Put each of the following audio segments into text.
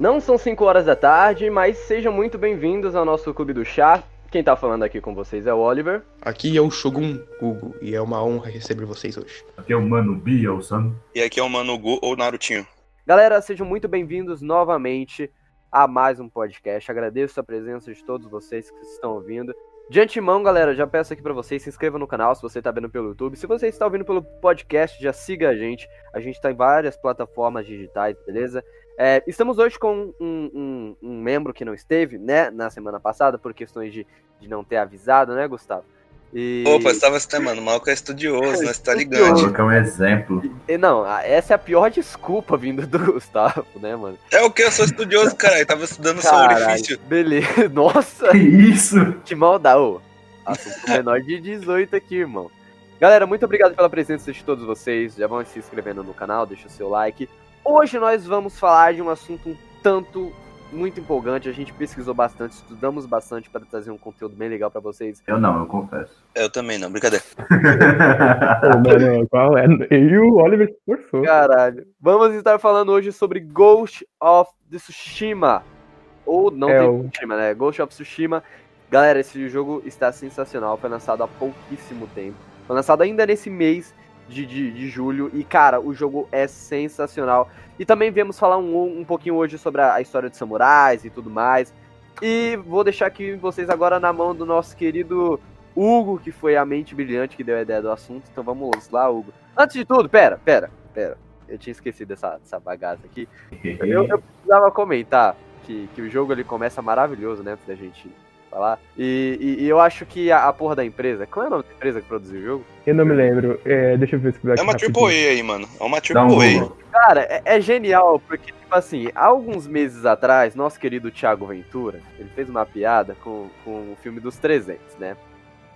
Não são 5 horas da tarde, mas sejam muito bem-vindos ao nosso Clube do Chá. Quem tá falando aqui com vocês é o Oliver. Aqui é o Shogun Hugo e é uma honra receber vocês hoje. Aqui é o Mano Bielsan. E aqui é o Mano Gu ou Narutinho. Galera, sejam muito bem-vindos novamente a mais um podcast. Agradeço a presença de todos vocês que estão ouvindo. De antemão, galera, já peço aqui para vocês, se inscreva no canal se você tá vendo pelo YouTube. Se você está ouvindo pelo podcast, já siga a gente. A gente tá em várias plataformas digitais, beleza? É, estamos hoje com um, um, um, membro que não esteve, né, na semana passada, por questões de, de não ter avisado, né, Gustavo? E... Opa, você tava citando, mano, o maluco é estudioso, né? Você tá ligando. é um exemplo. E, não, essa é a pior desculpa vindo do Gustavo, né, mano? É o que? Eu sou estudioso, cara. Eu tava estudando caralho, sobre difícil. Beleza. Nossa. Que isso? Que maldade, ô. Assunto menor de 18 aqui, irmão. Galera, muito obrigado pela presença de todos vocês. Já vão se inscrevendo no canal, deixa o seu like. Hoje nós vamos falar de um assunto um tanto muito empolgante. A gente pesquisou bastante, estudamos bastante para trazer um conteúdo bem legal para vocês. Eu não, eu confesso. Eu também não, brincadeira. não, qual é? Eu e o Oliver se forçou. Caralho. Vamos estar falando hoje sobre Ghost of Tsushima. Ou não é tem o... Tsushima, né? Ghost of Tsushima. Galera, esse jogo está sensacional. Foi lançado há pouquíssimo tempo. Foi lançado ainda nesse mês de, de, de, julho. E, cara, o jogo é sensacional. E também viemos falar um, um pouquinho hoje sobre a, a história de samurais e tudo mais. E vou deixar aqui vocês agora na mão do nosso querido Hugo, que foi a mente brilhante que deu a ideia do assunto. Então vamos lá, Hugo. Antes de tudo, pera, pera, pera. Eu tinha esquecido dessa, dessa bagaça aqui. Eu, eu precisava comentar que, que o jogo ele começa maravilhoso, né? Da gente falar. E, e, e, eu acho que a, a, porra da empresa. Qual é o nome da empresa que produziu o jogo? Eu não me lembro. É, deixa eu ver se É uma AAA aí, mano. É uma AAA. Um Cara, é, é, genial, porque, tipo assim, há alguns meses atrás, nosso querido Thiago Ventura, ele fez uma piada com, com o filme dos 300, né?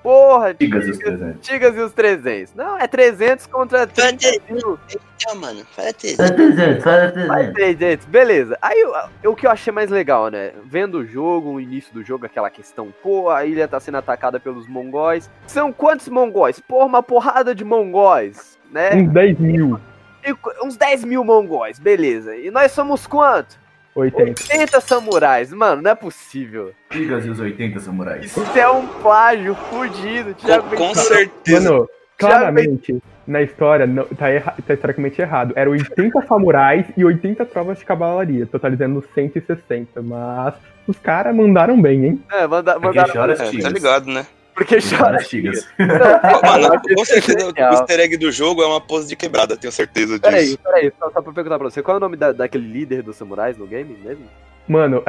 Porra, Tigas, e os 300. Tigas e os 300. Não, é 300 contra 30 mil. Então, mano, fala 300. Fala 300, fala 300. Fala 300, beleza. Aí o, o que eu achei mais legal, né? Vendo o jogo, o início do jogo, aquela questão, pô, a ilha tá sendo atacada pelos mongóis. São quantos mongóis? Porra, uma porrada de mongóis, né? Uns 10 mil. E, uns 10 mil mongóis, beleza. E nós somos quanto? 80. 80 samurais, mano, não é possível. Digas e os 80 samurais. Isso é um plágio fudido, Thiago Com, com certeza. Mano, claramente, na história, não, tá, erra, tá historicamente errado. Era 80 samurais e 80 trovas de cavalaria, totalizando 160. Mas os caras mandaram bem, hein? É, manda, mandaram. Chora, é, tá ligado, né? Porque chora. Tigas. Mano, com certeza o easter egg do jogo é uma pose de quebrada, tenho certeza disso. Peraí, peraí, só, só pra perguntar pra você, qual é o nome da, daquele líder dos samurais no game mesmo? Mano,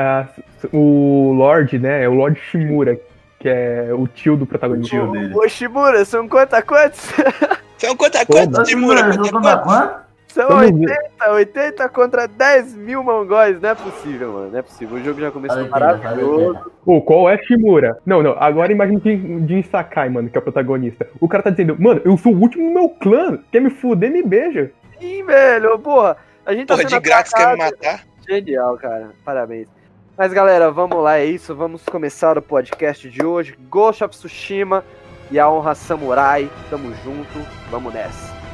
o Lorde, né, é o Lord Shimura, que é o tio do protagonista. O, dele. Ô, Shimura, são quantos a quantos? São quantos a quantos, Shimura? Quantos são 80, 80 contra 10 mil mongóis. Não é possível, mano. Não é possível. O jogo já começou maravilhoso. Pô, qual é Shimura? Não, não. Agora imagina o Jin Sakai, mano, que é o protagonista. O cara tá dizendo, mano, eu sou o último no meu clã. Quer me fuder, me beija. Sim, velho. Porra, a gente tá Porra, de grátis quer me matar? Genial, cara. Parabéns. Mas galera, vamos lá, é isso. Vamos começar o podcast de hoje. Ghost of Tsushima e a honra samurai. Tamo junto, vamos nessa.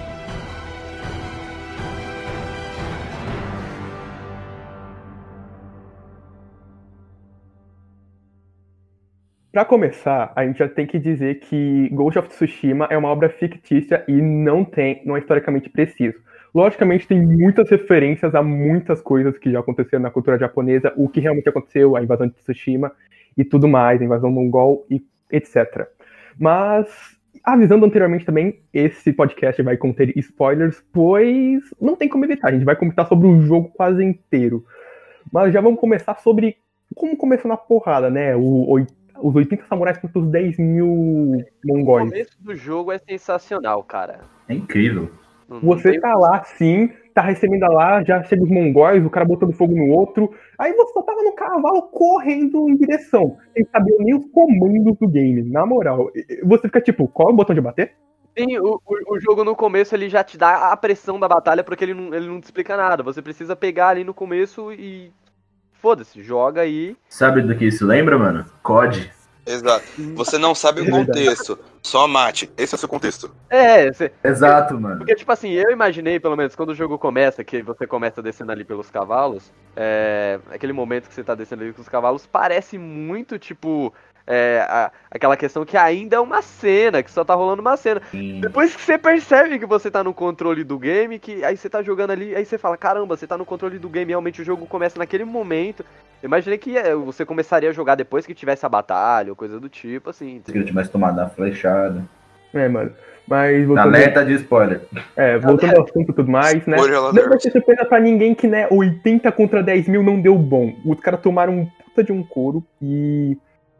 Para começar, a gente já tem que dizer que Ghost of Tsushima é uma obra fictícia e não tem, não é historicamente preciso. Logicamente, tem muitas referências a muitas coisas que já aconteceram na cultura japonesa, o que realmente aconteceu, a invasão de Tsushima e tudo mais, a invasão mongol e etc. Mas, avisando anteriormente também, esse podcast vai conter spoilers, pois não tem como evitar, a gente vai comentar sobre o jogo quase inteiro. Mas já vamos começar sobre como começou na porrada, né? O os 80 samurais contra os 10 mil mongóis. O começo do jogo é sensacional, cara. É incrível. Você tá lá, sim, tá recebendo lá, já chega os mongóis, o cara botando fogo no outro. Aí você só tava no cavalo correndo em direção, sem saber nem os comandos do game. Na moral, você fica tipo, qual é o botão de bater? Sim, o, o, o, jogo no começo ele já te dá a pressão da batalha porque ele não, ele não te explica nada. Você precisa pegar ali no começo e foda-se, joga aí. Sabe do que isso lembra, mano? COD. Exato. Você não sabe o É contexto. Só mate. Esse é o seu contexto. É, Exato, mano. porque tipo assim, eu imaginei, pelo menos, quando o jogo começa, que você começa descendo ali pelos cavalos, é, aquele momento que você tá descendo ali com os cavalos, parece muito, tipo, é, a- aquela questão que ainda é uma cena, que só tá rolando uma cena. Depois que você percebe que você tá no controle do game, que aí você tá jogando ali, aí você fala, caramba, você tá no controle do game, realmente o jogo começa naquele momento. Eu imaginei que é, você começaria a jogar depois que tivesse a batalha, ou coisa do tipo, assim. Se ele tivesse tomado uma flechada. É, mano. Mas Na voltando, meta de spoiler. é, voltando ao assunto e tudo mais, né? Não vai ser surpresa pra ninguém que, né, 80 contra 10 mil não deu bom. Os caras tomaram um puta de um couro e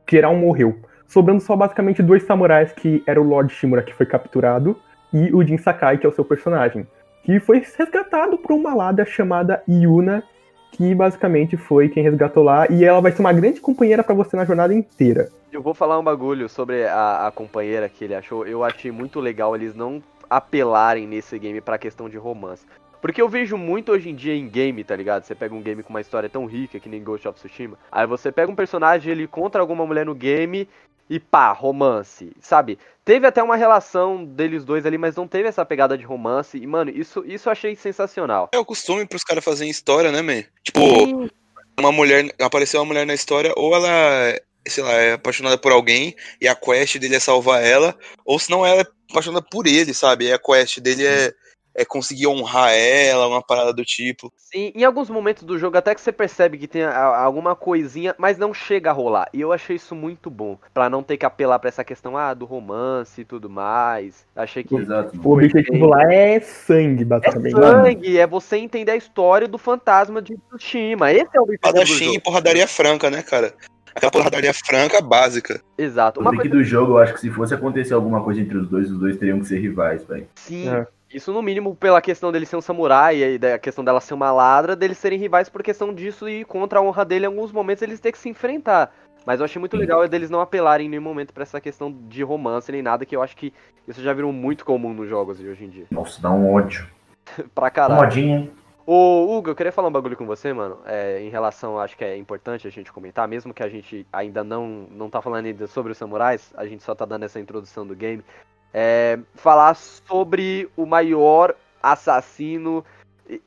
geral morreu. Sobrando só basicamente dois samurais, que era o Lord Shimura, que foi capturado, e o Jin Sakai, que é o seu personagem. Que foi resgatado por uma lada chamada Yuna, que basicamente foi quem resgatou lá, e ela vai ser uma grande companheira pra você na jornada inteira. Eu vou falar um bagulho sobre a, a companheira que ele achou. Eu achei muito legal eles não apelarem nesse game pra questão de romance. Porque eu vejo muito hoje em dia em game, tá ligado? Você pega um game com uma história tão rica que nem Ghost of Tsushima. Aí você pega um personagem, ele contra alguma mulher no game e pá, romance, sabe? Teve até uma relação deles dois ali, mas não teve essa pegada de romance. E, mano, isso, isso eu achei sensacional. É o costume pros caras fazerem história, né, man? Tipo, uma mulher. Apareceu uma mulher na história, ou ela, sei lá, é apaixonada por alguém e a quest dele é salvar ela, ou senão ela é apaixonada por ele, sabe? E a quest dele é, é conseguir honrar ela, uma parada do tipo. Sim, em alguns momentos do jogo até que você percebe que tem a- alguma coisinha, mas não chega a rolar. E eu achei isso muito bom, Pra não ter que apelar pra essa questão ah, do romance e tudo mais. Achei que Exato. O objetivo lá é sangue, é basicamente. sangue, é você entender a história do fantasma de Tsushima. Esse é o objetivo do Padachim e jogo. porradaria franca, né, cara? Aquela porradaria franca básica. Exato. O Uma pique coisa do jogo, eu acho que se fosse acontecer alguma coisa entre os dois, os dois teriam que ser rivais, velho. sim. É. Isso no mínimo pela questão dele ser um samurai e da questão dela ser uma ladra, deles serem rivais por questão disso e contra a honra dele em alguns momentos eles têm que se enfrentar. Mas eu achei muito legal é deles não apelarem em nenhum momento pra essa questão de romance nem nada, que eu acho que isso já virou muito comum nos jogos de hoje em dia. Nossa, dá um ódio. pra caralho. modinha. Ô, Hugo, eu queria falar um bagulho com você, mano. É, em relação, acho que é importante a gente comentar, mesmo que a gente ainda não, não tá falando ainda sobre os samurais, a gente só tá dando essa introdução do game. É, falar sobre o maior assassino e,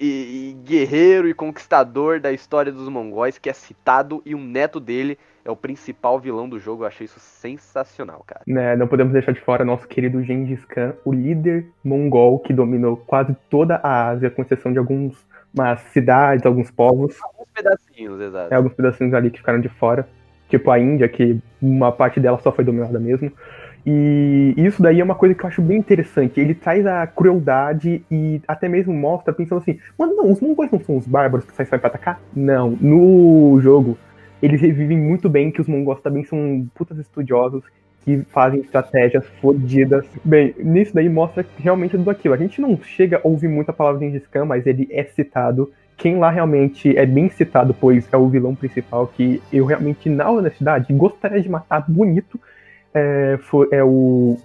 e- e guerreiro e conquistador da história dos mongóis, que é citado, e o neto dele é o principal vilão do jogo. Eu achei isso sensacional, cara. né, não podemos deixar de fora nosso querido Gengis Khan, o líder mongol que dominou quase toda a Ásia, com exceção de algumas cidades, alguns povos, Uns pedacinhos, exato. é, alguns pedacinhos ali que ficaram de fora, tipo a Índia, que uma parte dela só foi dominada mesmo. E isso daí é uma coisa que eu acho bem interessante. Ele traz a crueldade e até mesmo mostra, pensando assim, mano, não, os mongóis não são os bárbaros que saem pra atacar? Não, no jogo eles revivem muito bem que os mongóis também são putas estudiosos que fazem estratégias fodidas. Bem, nisso daí mostra realmente tudo aquilo. A gente não chega a ouvir muita palavra de Gengis Khan, mas ele é citado. Quem lá realmente é bem citado, pois é o vilão principal, que eu realmente, na honestidade, gostaria de matar bonito, é, foi, é o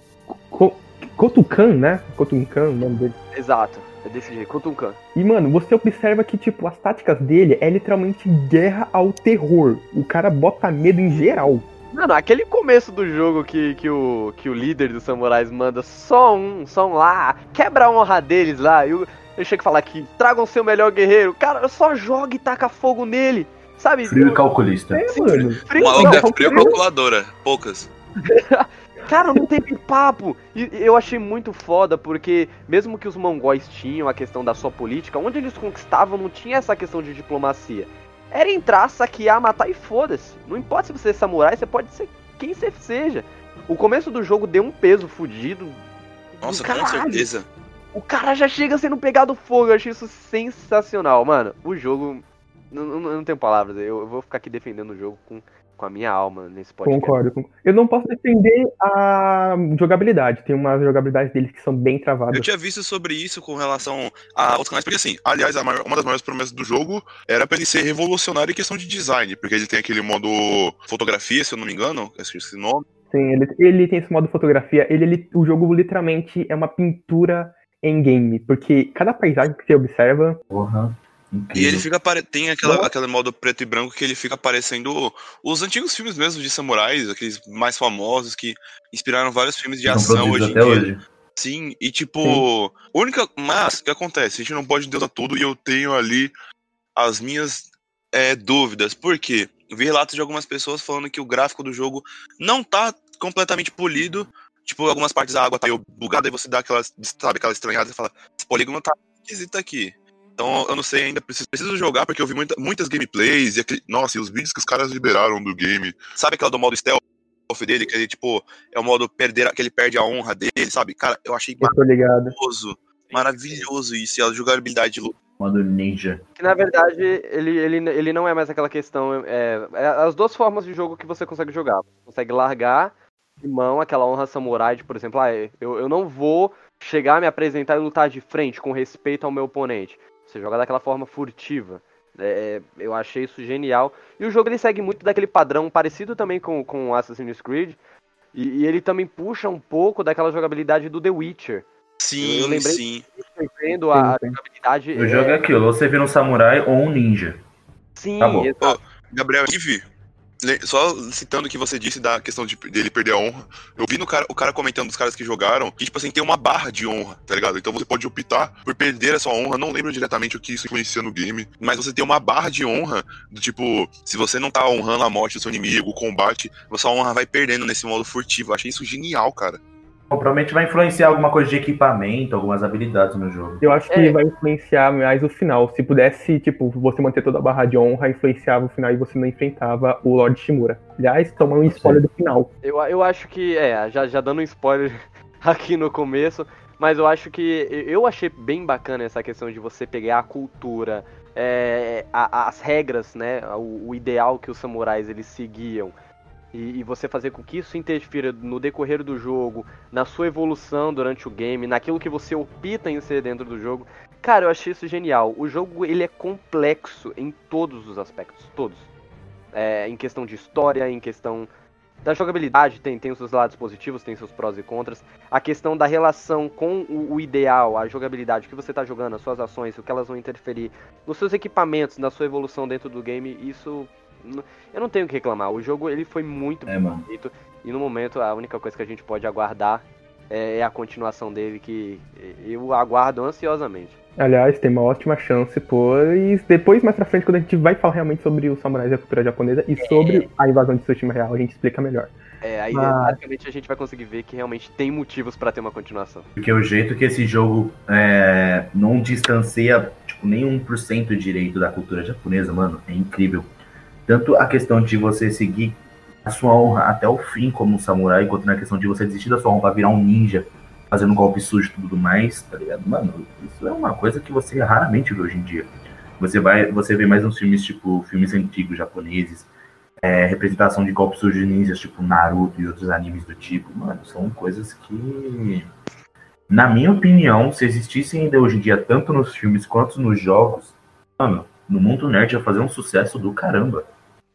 Ko- Kotukan, né? Kotukan, o nome dele. Exato. É desse jeito. Kutunkan. E, mano, você observa que, tipo, as táticas dele é literalmente guerra ao terror. O cara bota medo em geral. Mano, aquele começo do jogo que, que, o, que o líder dos samurais manda só um, só um lá, quebra a honra deles lá, e o- eu chego a falar que tragam seu melhor guerreiro, cara, só joga e taca fogo nele, sabe? Frio e calculista. É, mano. Frio- O maluco não, é frio calculadora. Poucas. Cara, não teve papo. E eu achei muito foda, porque mesmo que os mongóis tinham a questão da sua política, onde eles conquistavam não tinha essa questão de diplomacia. Era entrar, saquear, matar e foda-se. Não importa se você é samurai, você pode ser quem você seja. O começo do jogo deu um peso fudido. do Nossa, com certeza. O cara já chega sendo pegado fogo. Eu achei isso sensacional, mano. O jogo. Não, não, não tenho palavras. Eu, eu vou ficar aqui defendendo o jogo com, com a minha alma nesse podcast. Concordo. concordo. Eu não posso defender a jogabilidade. Tem umas jogabilidades deles que são bem travadas. Eu tinha visto sobre isso com relação a outros canais, porque assim, aliás, a maior- uma das maiores promessas do jogo era pra ele ser revolucionário em questão de design, porque ele tem aquele modo fotografia, se eu não me engano, esse nome. Sim, ele, ele tem esse modo fotografia. Ele, ele- o jogo literalmente é uma pintura em game. Porque cada paisagem que você observa Porra. Incrível. E ele fica tem aquela, aquele modo preto e branco que ele fica aparecendo os antigos filmes mesmo de samurais, aqueles mais famosos que inspiraram vários filmes de ação hoje em dia. hoje. Sim, e tipo, única. Mas, o que acontece? A gente não pode deusar tudo e eu tenho ali as minhas é, dúvidas. Por quê? Eu vi relatos de algumas pessoas falando que o gráfico do jogo não tá completamente polido. Tipo, algumas partes da água tá meio bugada e você dá aquela, sabe, aquela estranhada e fala, esse polígono tá esquisito aqui. Então eu não sei ainda, preciso, preciso jogar porque eu vi muita- muitas gameplays e aquele, nossa, e os vídeos que os caras liberaram do game. Sabe aquela do modo stealth dele, que ele, tipo, é o modo perder, que ele perde a honra dele, sabe? Cara, eu achei Eu tô ligado. maravilhoso. Maravilhoso isso. E a jogabilidade de luta. Modo ninja. Que na verdade ele, ele, ele não é mais aquela questão. É, é as duas formas de jogo que você consegue jogar. Você consegue largar de mão aquela honra samurai, de, por exemplo, ah, eu, eu não vou chegar, me apresentar e lutar de frente com respeito ao meu oponente. Você joga daquela forma furtiva. É, eu achei isso genial. E o jogo ele segue muito daquele padrão parecido também com, com Assassin's Creed. E, e ele também puxa um pouco daquela jogabilidade do The Witcher. Sim, Eu lembrei- sim. Vendo a, Sim, sim. jogabilidade. O jogo é aquilo, você vira um samurai ou um ninja. Sim, Tá bom. exato. Gabriel, Ive, só citando o que você disse da questão de, dele perder a honra, eu vi no cara, o cara comentando dos caras que jogaram que, tipo assim, tem uma barra de honra, tá ligado? Então você pode optar por perder essa honra, não lembro diretamente o que isso influencia no game, mas você tem uma barra de honra, do tipo, se você não tá honrando a morte do seu inimigo, o combate, sua honra vai perdendo nesse modo furtivo. Eu achei isso genial, cara. Bom, provavelmente vai influenciar alguma coisa de equipamento, algumas habilidades no jogo. Eu acho que É. vai influenciar mais o final. Se pudesse, tipo, você manter toda a barra de honra, influenciava o final e você não enfrentava o Lord Shimura. Aliás, toma um spoiler do final. Eu, eu acho que, é, já, já dando um spoiler aqui no começo, mas eu acho que eu achei bem bacana essa questão de você pegar a cultura, é, a- as regras, né, o, o ideal que os samurais eles seguiam. E, e você fazer com que isso interfira no decorrer do jogo, na sua evolução durante o game, naquilo que você opta em ser dentro do jogo. Cara, eu achei isso genial. O jogo ele é complexo em todos os aspectos, todos. É, em questão de história, em questão da jogabilidade, tem, tem os seus lados positivos, tem seus prós e contras. A questão da relação com o, o ideal, a jogabilidade, o que você está jogando, as suas ações, o que elas vão interferir nos seus equipamentos, na sua evolução dentro do game, isso eu não tenho o que reclamar. O jogo ele foi muito É, mano. bonito e no momento a única coisa que a gente pode aguardar é, é a continuação dele que eu aguardo ansiosamente. Aliás, tem uma ótima chance, pois depois, mais pra frente, quando a gente vai falar realmente sobre os samurais e a cultura japonesa e sobre a invasão de Tsushima real, a gente explica melhor. É, aí Mas- basicamente a gente vai conseguir ver que realmente tem motivos para ter uma continuação. Porque o jeito que esse jogo é, não distancia tipo, nem 1% direito da cultura japonesa, mano, é incrível. Tanto a questão de você seguir a sua honra até o fim como um samurai, quanto na questão de você desistir da sua honra pra virar um ninja, fazendo golpe sujo e tudo mais, tá ligado? Mano, isso é uma coisa que você raramente vê hoje em dia. Você vai, você vê mais uns filmes, tipo, filmes antigos japoneses, é, representação de golpes sujos de ninjas, tipo Naruto e outros animes do tipo. Mano, são coisas que na minha opinião, se existissem ainda hoje em dia, tanto nos filmes quanto nos jogos, mano, no mundo nerd ia fazer um sucesso do caramba.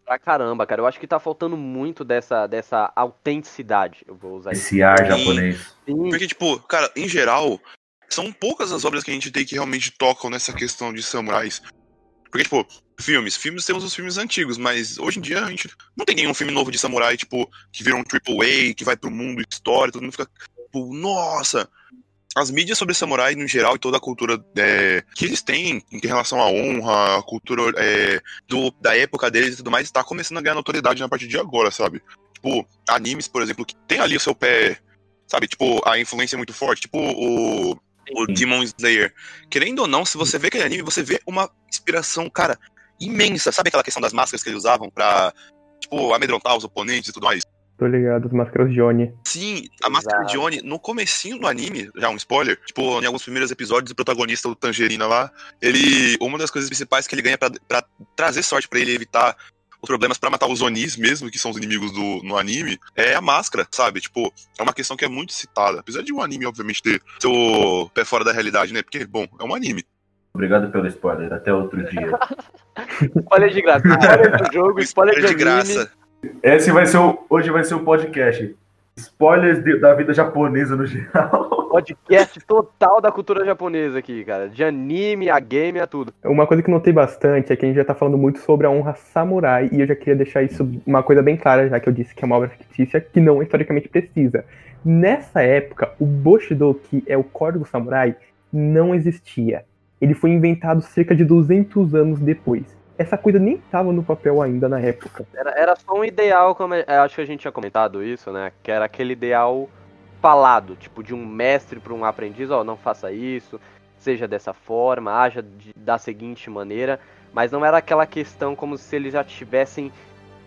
Pra caramba, cara. Eu acho que tá faltando muito dessa, dessa autenticidade. Eu vou usar isso. Esse ar Sim. japonês. Sim, Porque, tipo, cara, em geral, são poucas as obras que a gente tem que realmente tocam nessa questão de samurais. Porque, tipo, filmes. Filmes temos os filmes antigos, mas hoje em dia a gente não tem nenhum filme novo de samurai, tipo, que vira um triple A, que vai pro mundo, história, todo mundo fica, tipo, nossa! As mídias sobre samurai, no geral, e toda a cultura é, que eles têm em relação à honra, a cultura é, do, da época deles e tudo mais, tá começando a ganhar notoriedade na partir de agora, sabe? Tipo, animes, por exemplo, que tem ali o seu pé sabe? Tipo, a influência é muito forte. Tipo, o, o. Demon Slayer. Querendo ou não, se você vê aquele anime, você vê uma inspiração, cara, imensa. Sabe aquela questão das máscaras que eles usavam pra, tipo, amedrontar os oponentes e tudo mais? Tô ligado, as máscaras de Oni. Sim, a máscara Exato. de Oni, no comecinho do anime, já um spoiler, tipo, em alguns primeiros episódios, o protagonista, o Tangerina lá, ele, uma das coisas principais que ele ganha pra, pra trazer sorte pra ele evitar os problemas pra matar os Onis mesmo, que são os inimigos do, no anime, é a máscara, sabe? Tipo, é uma questão que é muito citada. Apesar de um anime, obviamente, ter seu pé fora da realidade, né? Porque, bom, é um anime. Obrigado pelo spoiler. Até outro dia. spoiler de graça. Spoiler do jogo, spoiler, Spoiler de anime. graça. Esse vai ser o, hoje vai ser o podcast. Spoilers de, da vida japonesa no geral. Podcast total da cultura japonesa aqui, cara. De anime, a game, a tudo. Uma coisa que notei bastante é que a gente já tá falando muito sobre a honra samurai, e eu já queria deixar isso uma coisa bem clara, já que eu disse que é uma obra fictícia que não é historicamente precisa. Nessa época, o Bushido, que é o código samurai, não existia. Ele foi inventado cerca de 200 anos depois essa coisa nem estava no papel ainda na época. Era, era só um ideal, como acho que a gente tinha comentado isso, né? Que era aquele ideal falado, tipo de um mestre para um aprendiz, ó, oh, não faça isso, seja dessa forma, haja de, da seguinte maneira, mas não era aquela questão como se eles já tivessem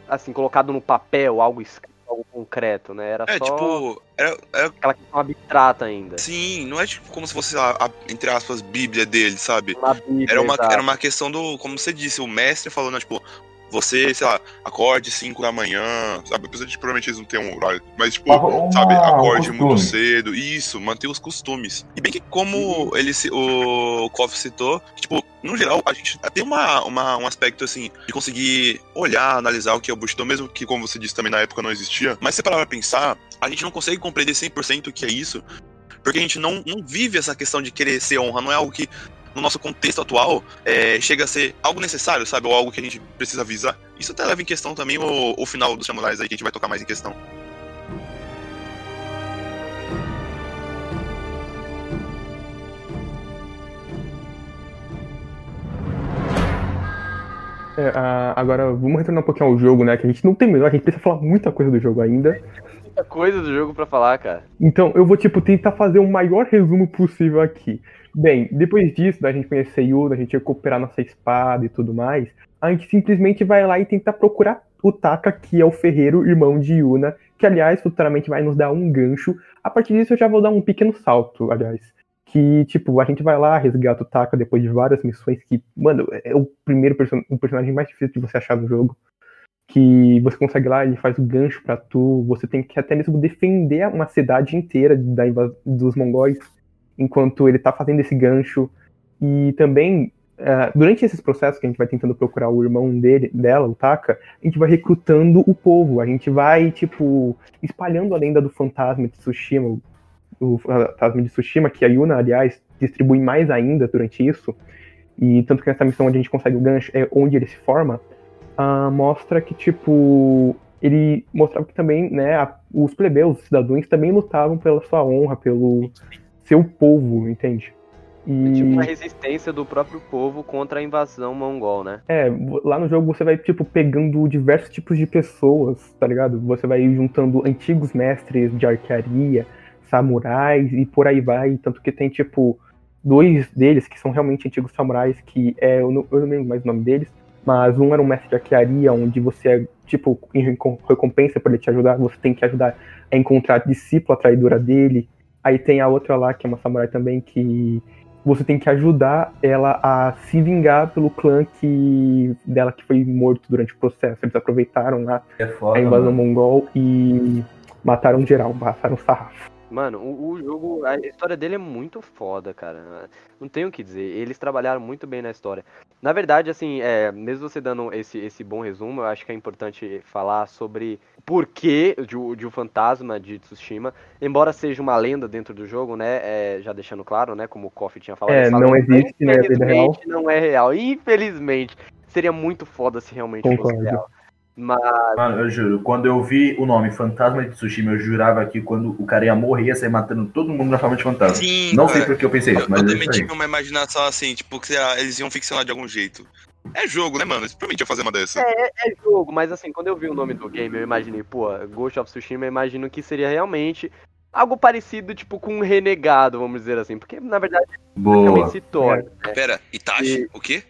assim colocado no papel algo escrito algo concreto, né? Era é, só tipo, era, era... aquela questão abstrata ainda. Sim, não é tipo como se fosse a, a entre aspas, bíblia dele, sabe? Uma bíblia, era, uma, era uma questão do, como você disse, o mestre falando, tipo, você, sei lá, acorde 5 da manhã, sabe? Apesar de provavelmente eles não ter um horário, mas tipo, uma, sabe, acorde muito cedo, isso, manter os costumes. E bem que como ele o Koff citou, tipo, no geral, a gente tem uma, uma, um aspecto assim de conseguir olhar, analisar o que é o Bushido, mesmo que, como você disse, também na época não existia. Mas se parar pra pensar, a gente não consegue compreender 100% o que é isso, porque a gente não, não vive essa questão de querer ser honra, não é algo que no nosso contexto atual, é, chega a ser algo necessário, sabe? Ou algo que a gente precisa avisar. Isso até leva em questão também o, o final dos samurais aí, que a gente vai tocar mais em questão. É, agora, vamos retornar um pouquinho ao jogo, né? Que a gente não tem melhor, a gente precisa falar muita coisa do jogo ainda. Muita coisa do jogo para falar, cara. Então, eu vou, tipo, tentar fazer o maior resumo possível aqui. Bem, depois disso, da gente conhecer Yu, da gente recuperar nossa espada e tudo mais, a gente simplesmente vai lá e tenta procurar o Taka, que é o ferreiro irmão de Yuna, que aliás futuramente vai nos dar um gancho. A partir disso eu já vou dar um pequeno salto, aliás. Que, tipo, a gente vai lá, resgata o Taka depois de várias missões que, mano, é o primeiro person o personagem mais difícil de você achar no jogo. Que você consegue lá, ele faz o gancho para tu, você tem que até mesmo defender uma cidade inteira da dos mongóis enquanto ele está fazendo esse gancho. E também, uh, durante esses processos que a gente vai tentando procurar o irmão dele, dela, o Taka, a gente vai recrutando o povo. A gente vai, tipo, espalhando a lenda do fantasma de Tsushima, o fantasma de Tsushima, que a Yuna, aliás, distribui mais ainda durante isso. E tanto que nessa missão onde a gente consegue o gancho é onde ele se forma, uh, mostra que, tipo, ele mostrava que também, né, a, os plebeus, os cidadãos também lutavam pela sua honra, pelo seu povo, entende? E... É tipo uma resistência do próprio povo contra a invasão mongol, né? É, lá no jogo você vai, tipo, pegando diversos tipos de pessoas, tá ligado? Você vai juntando antigos mestres de arquearia, samurais e por aí vai. Tanto que tem, tipo, dois deles que são realmente antigos samurais, que é, eu não, eu não lembro mais o nome deles, mas um era um mestre de arquearia, onde você, tipo, em recompensa por ele te ajudar, você tem que ajudar a encontrar a discípula traidora dele Aí tem a outra lá, que é uma samurai também, que você tem que ajudar ela a se vingar pelo clã que dela que foi morto durante o processo. Eles aproveitaram lá é foda, a invasão mano. mongol e mataram geral, passaram sarrafo. Mano, o, o, jogo, a história dele é muito foda, cara. Não tenho o que dizer. Eles trabalharam muito bem na história. Na verdade, assim, é, mesmo você dando esse, esse bom resumo, eu acho que é importante falar sobre por que de, de o fantasma de Tsushima, embora seja uma lenda dentro do jogo, né? É, já deixando claro, né? Como o Koff tinha falado. É, não existe, né? Infelizmente, não é real. Infelizmente. Seria muito foda se realmente Concordo. fosse real. Mas. Mano, eu juro, quando eu vi o nome Fantasma de Tsushima, eu jurava que quando o cara ia morrer, ia sair matando todo mundo na forma de fantasma. Sim, não cara, sei por que eu pensei isso, mas. Eu também tive uma imaginação assim, tipo, que lá, eles iam ficcionar de algum jeito. É jogo, né, mano? Eles provavelmente ia fazer uma dessa. É, é jogo, mas assim, quando eu vi o nome do game, eu imaginei, pô, Ghost of Tsushima, eu imagino que seria realmente algo parecido, tipo, com um renegado, vamos dizer assim. Porque, na verdade, Boa. se torna. Né? Pera, Itachi? E... O quê?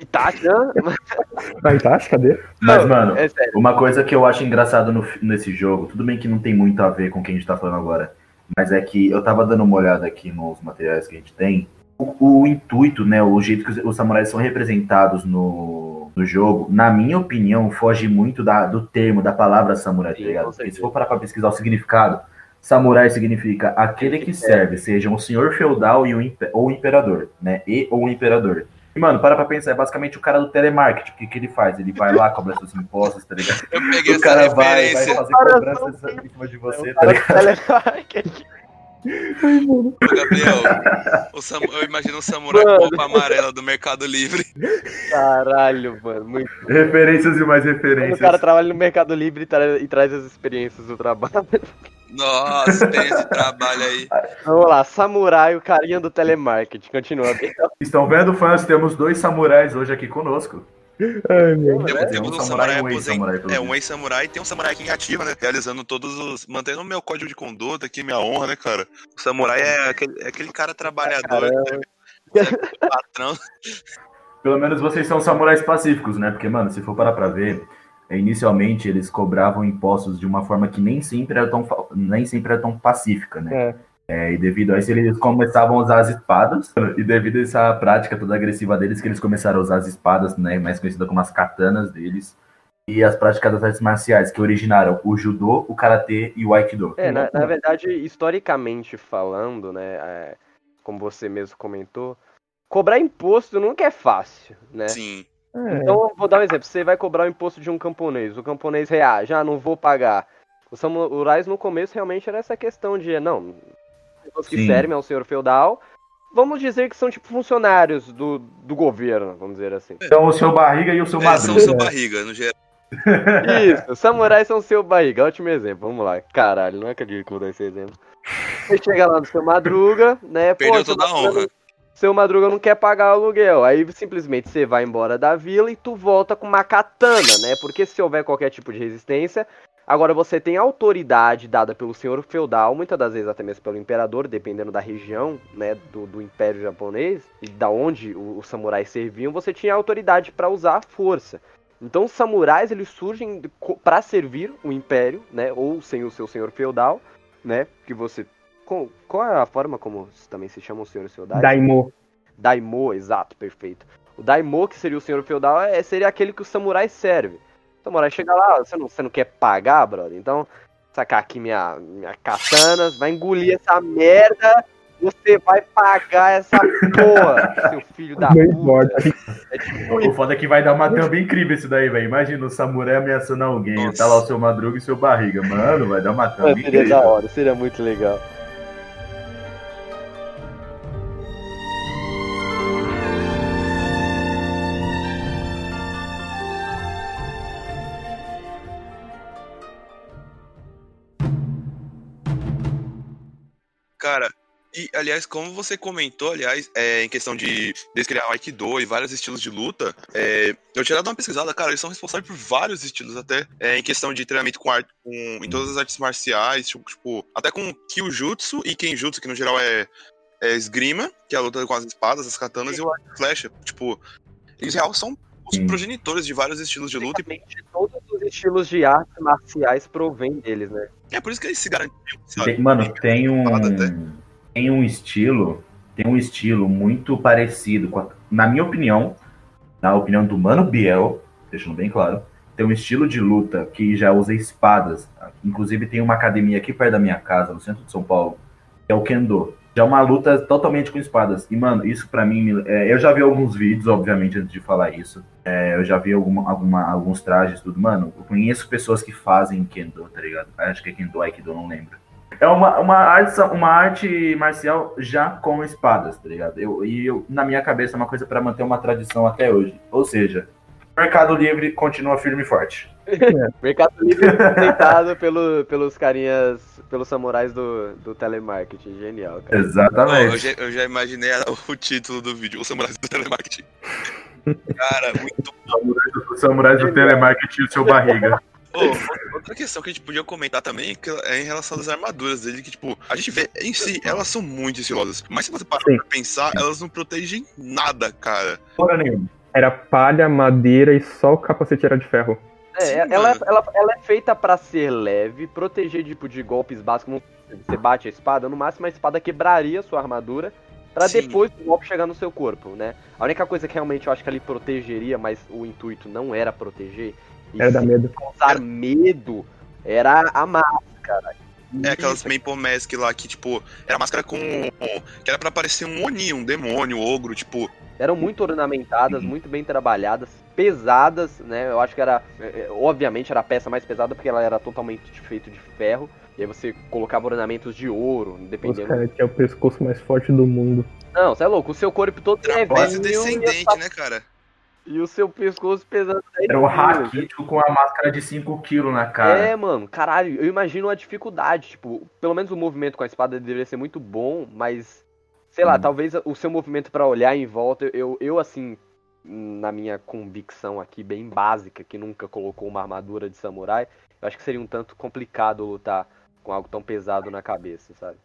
Itachi, né? Ah, Itachi, cadê? Mas, mano, é uma coisa que eu acho engraçado no, nesse jogo, tudo bem que não tem muito a ver com o que a gente tá falando agora, mas é que eu tava dando uma olhada aqui nos materiais que a gente tem. O, o intuito, né, o jeito que os, os, samurais são representados no, no jogo, na minha opinião, foge muito da, do termo, da palavra samurai, tá ligado? Porque se for parar pra pesquisar o significado, samurai significa aquele que serve, seja um senhor feudal e um, ou imperador, né? E ou um imperador. E, mano, para pra pensar, é basicamente o cara do telemarketing. O que, que ele faz? Ele vai lá, cobra seus impostos, tá ligado? Eu peguei O cara vai, vai fazer cobranças em cima de você, tá ligado? Gabriel, o sam... eu imagino um samurai com roupa amarela do Mercado Livre. Caralho, mano. Muito. Referências e mais Quando referências. o cara trabalha no Mercado Livre e, tra- e traz as experiências do trabalho. Nossa, tem esse trabalho aí. Vamos lá, samurai, o carinha do telemarketing. Continua. Estão vendo, fãs? Temos dois samurais hoje aqui conosco. Ai, meu. É, temos um um samurai samurai e um ex-samurai, É, um menos. ex-samurai e tem um samurai aqui em ativa, né? Realizando todos os. mantendo o meu código de conduta aqui, minha honra, né, cara? O samurai é aquele, é aquele cara trabalhador, Caramba. é patrão. Pelo menos vocês são samurais pacíficos, né? Porque, mano, se for parar pra ver, é, inicialmente eles cobravam impostos de uma forma que nem sempre era tão, nem sempre era tão pacífica, né? É. É, e devido a isso, eles começavam a usar as espadas. E devido a essa prática toda agressiva deles, que eles começaram a usar as espadas, né? Mais conhecida como as katanas deles. E as práticas das artes marciais, que originaram o judô, o karatê e o aikido. É, na, na verdade, historicamente falando, né, é, como você mesmo comentou, cobrar imposto nunca é fácil, né? Sim. É. Então, eu vou dar um exemplo. Você vai cobrar o imposto de um camponês. O camponês reage, ah, não vou pagar. Os samurais no começo realmente era essa questão de, não, pessoas que Sim. servem ao senhor feudal, vamos dizer que são tipo funcionários do, do governo, vamos dizer assim. Então, o seu barriga e o seu É, são madruga. seu barriga, no geral. Isso, samurais são seu barriga, ótimo exemplo. Vamos lá. Caralho, não acredito que eu vou dar esse exemplo. Você chega lá no seu madruga, né? Perdeu seu toda a Madruga honra. seu Madruga não quer pagar o aluguel. Aí simplesmente você vai embora da vila e tu volta com uma katana, né? Porque se houver qualquer tipo de resistência, agora você tem autoridade dada pelo senhor feudal, muitas das vezes até mesmo pelo imperador, dependendo da região, né, do, do império japonês e da onde o- os samurais serviam, você tinha autoridade para usar a força. Então os samurais eles surgem para servir o império, né, ou sem o seu senhor feudal, né, que você qual, qual é a forma como também se chamam os senhores feudais? Daimô. Daimô, exato, perfeito. O Daimô, que seria o senhor feudal, é, seria aquele que o samurai serve. O samurai chega lá, você não, você não quer pagar, brother? Então, sacar aqui minha, minha katana, vai engolir essa merda, você vai pagar essa porra, seu filho da puta. importa. É tipo O foda é que vai dar uma thumb incrível isso daí, velho. Imagina o samurai ameaçando alguém. Nossa. Tá lá o seu madruga e o seu barriga. Mano, vai dar uma thumb Mano, seria da incrível. hora, seria muito legal. Cara, e aliás, como você comentou, aliás, é, em questão de descriar o Aikido e vários estilos de luta, é, eu tinha dado uma pesquisada, cara, eles são responsáveis por vários estilos, até é, em questão de treinamento com arte, com, em todas as artes marciais, tipo, tipo, até com Kyujutsu e Kenjutsu, que no geral é, é esgrima, que é a luta com as espadas, as katanas, e o arco e flecha. Tipo, eles real são os progenitores de vários estilos de luta, e todos os estilos de artes marciais provêm deles, né? é por isso que eles se garantiam, sabe? Tem- mano, tem um. Foda até. Tem um estilo. Tem um estilo muito parecido com a- Na minha opinião, na opinião do Mano Biel, deixando bem claro, tem um estilo de luta que já usa espadas. Inclusive tem uma academia aqui perto da minha casa, no centro de São Paulo, que é o Kendo. É uma luta totalmente com espadas. E, mano, isso pra mim. é, eu já vi alguns vídeos, obviamente, antes de falar isso. É, eu já vi alguma, alguma- alguns trajes, tudo. Mano, eu conheço pessoas que fazem Kendo, tá ligado? Acho que é Kendo, Aikido, não lembro. É uma, uma, arte, uma arte marcial já com espadas, tá ligado? Eu, e eu, na minha cabeça é uma coisa pra manter uma tradição até hoje. Ou seja, Mercado Livre continua firme e forte. Mercado Livre sustentado pelo, pelos carinhas, pelos samurais do, do telemarketing. Genial, cara. Exatamente. eu, já, eu já imaginei o título do vídeo, Os Samurais do Telemarketing. Cara, muito Os samurais do telemarketing e o seu barriga. Ô, outra questão que a gente podia comentar também é em relação às armaduras dele, que, tipo, a gente vê em si, elas são muito estilosas. Mas se você parar Sim. pra pensar, elas não protegem nada, cara. Porra nenhuma. Era palha, madeira e só o capacete era de ferro. É, Sim, ela, mano. ela, ela é feita pra ser leve, proteger tipo, de golpes básicos. como Você bate a espada, no máximo a espada quebraria a sua armadura. Pra Sim. depois o golpe chegar no seu corpo, né? A única coisa que realmente eu acho que ele protegeria, mas o intuito não era proteger, Era da sim medo. causar medo, era a máscara. É, aquelas Maple Mask lá que, tipo, era máscara com. que era pra parecer um Oni, um demônio, um ogro, tipo. Eram muito ornamentadas, muito bem trabalhadas, pesadas, né? Eu acho que era. é, é, Obviamente era a peça mais pesada porque ela era totalmente feita de ferro. E aí você colocava ornamentos de ouro, Os dependendo. caras tinham o pescoço mais forte do mundo. Não, você é louco, o seu corpo todo é velho e, descendente, né, cara? E o seu pescoço pesando 10 Era o. Raquítico com a máscara de 5kg na cara. É, mano, caralho, eu imagino a dificuldade, tipo, pelo menos o movimento com a espada deveria ser muito bom, mas sei lá, Hum. talvez o seu movimento pra olhar em volta, eu, eu assim, na minha convicção aqui bem básica, que nunca colocou uma armadura de samurai, eu acho que seria um tanto complicado lutar com algo tão pesado na cabeça, sabe?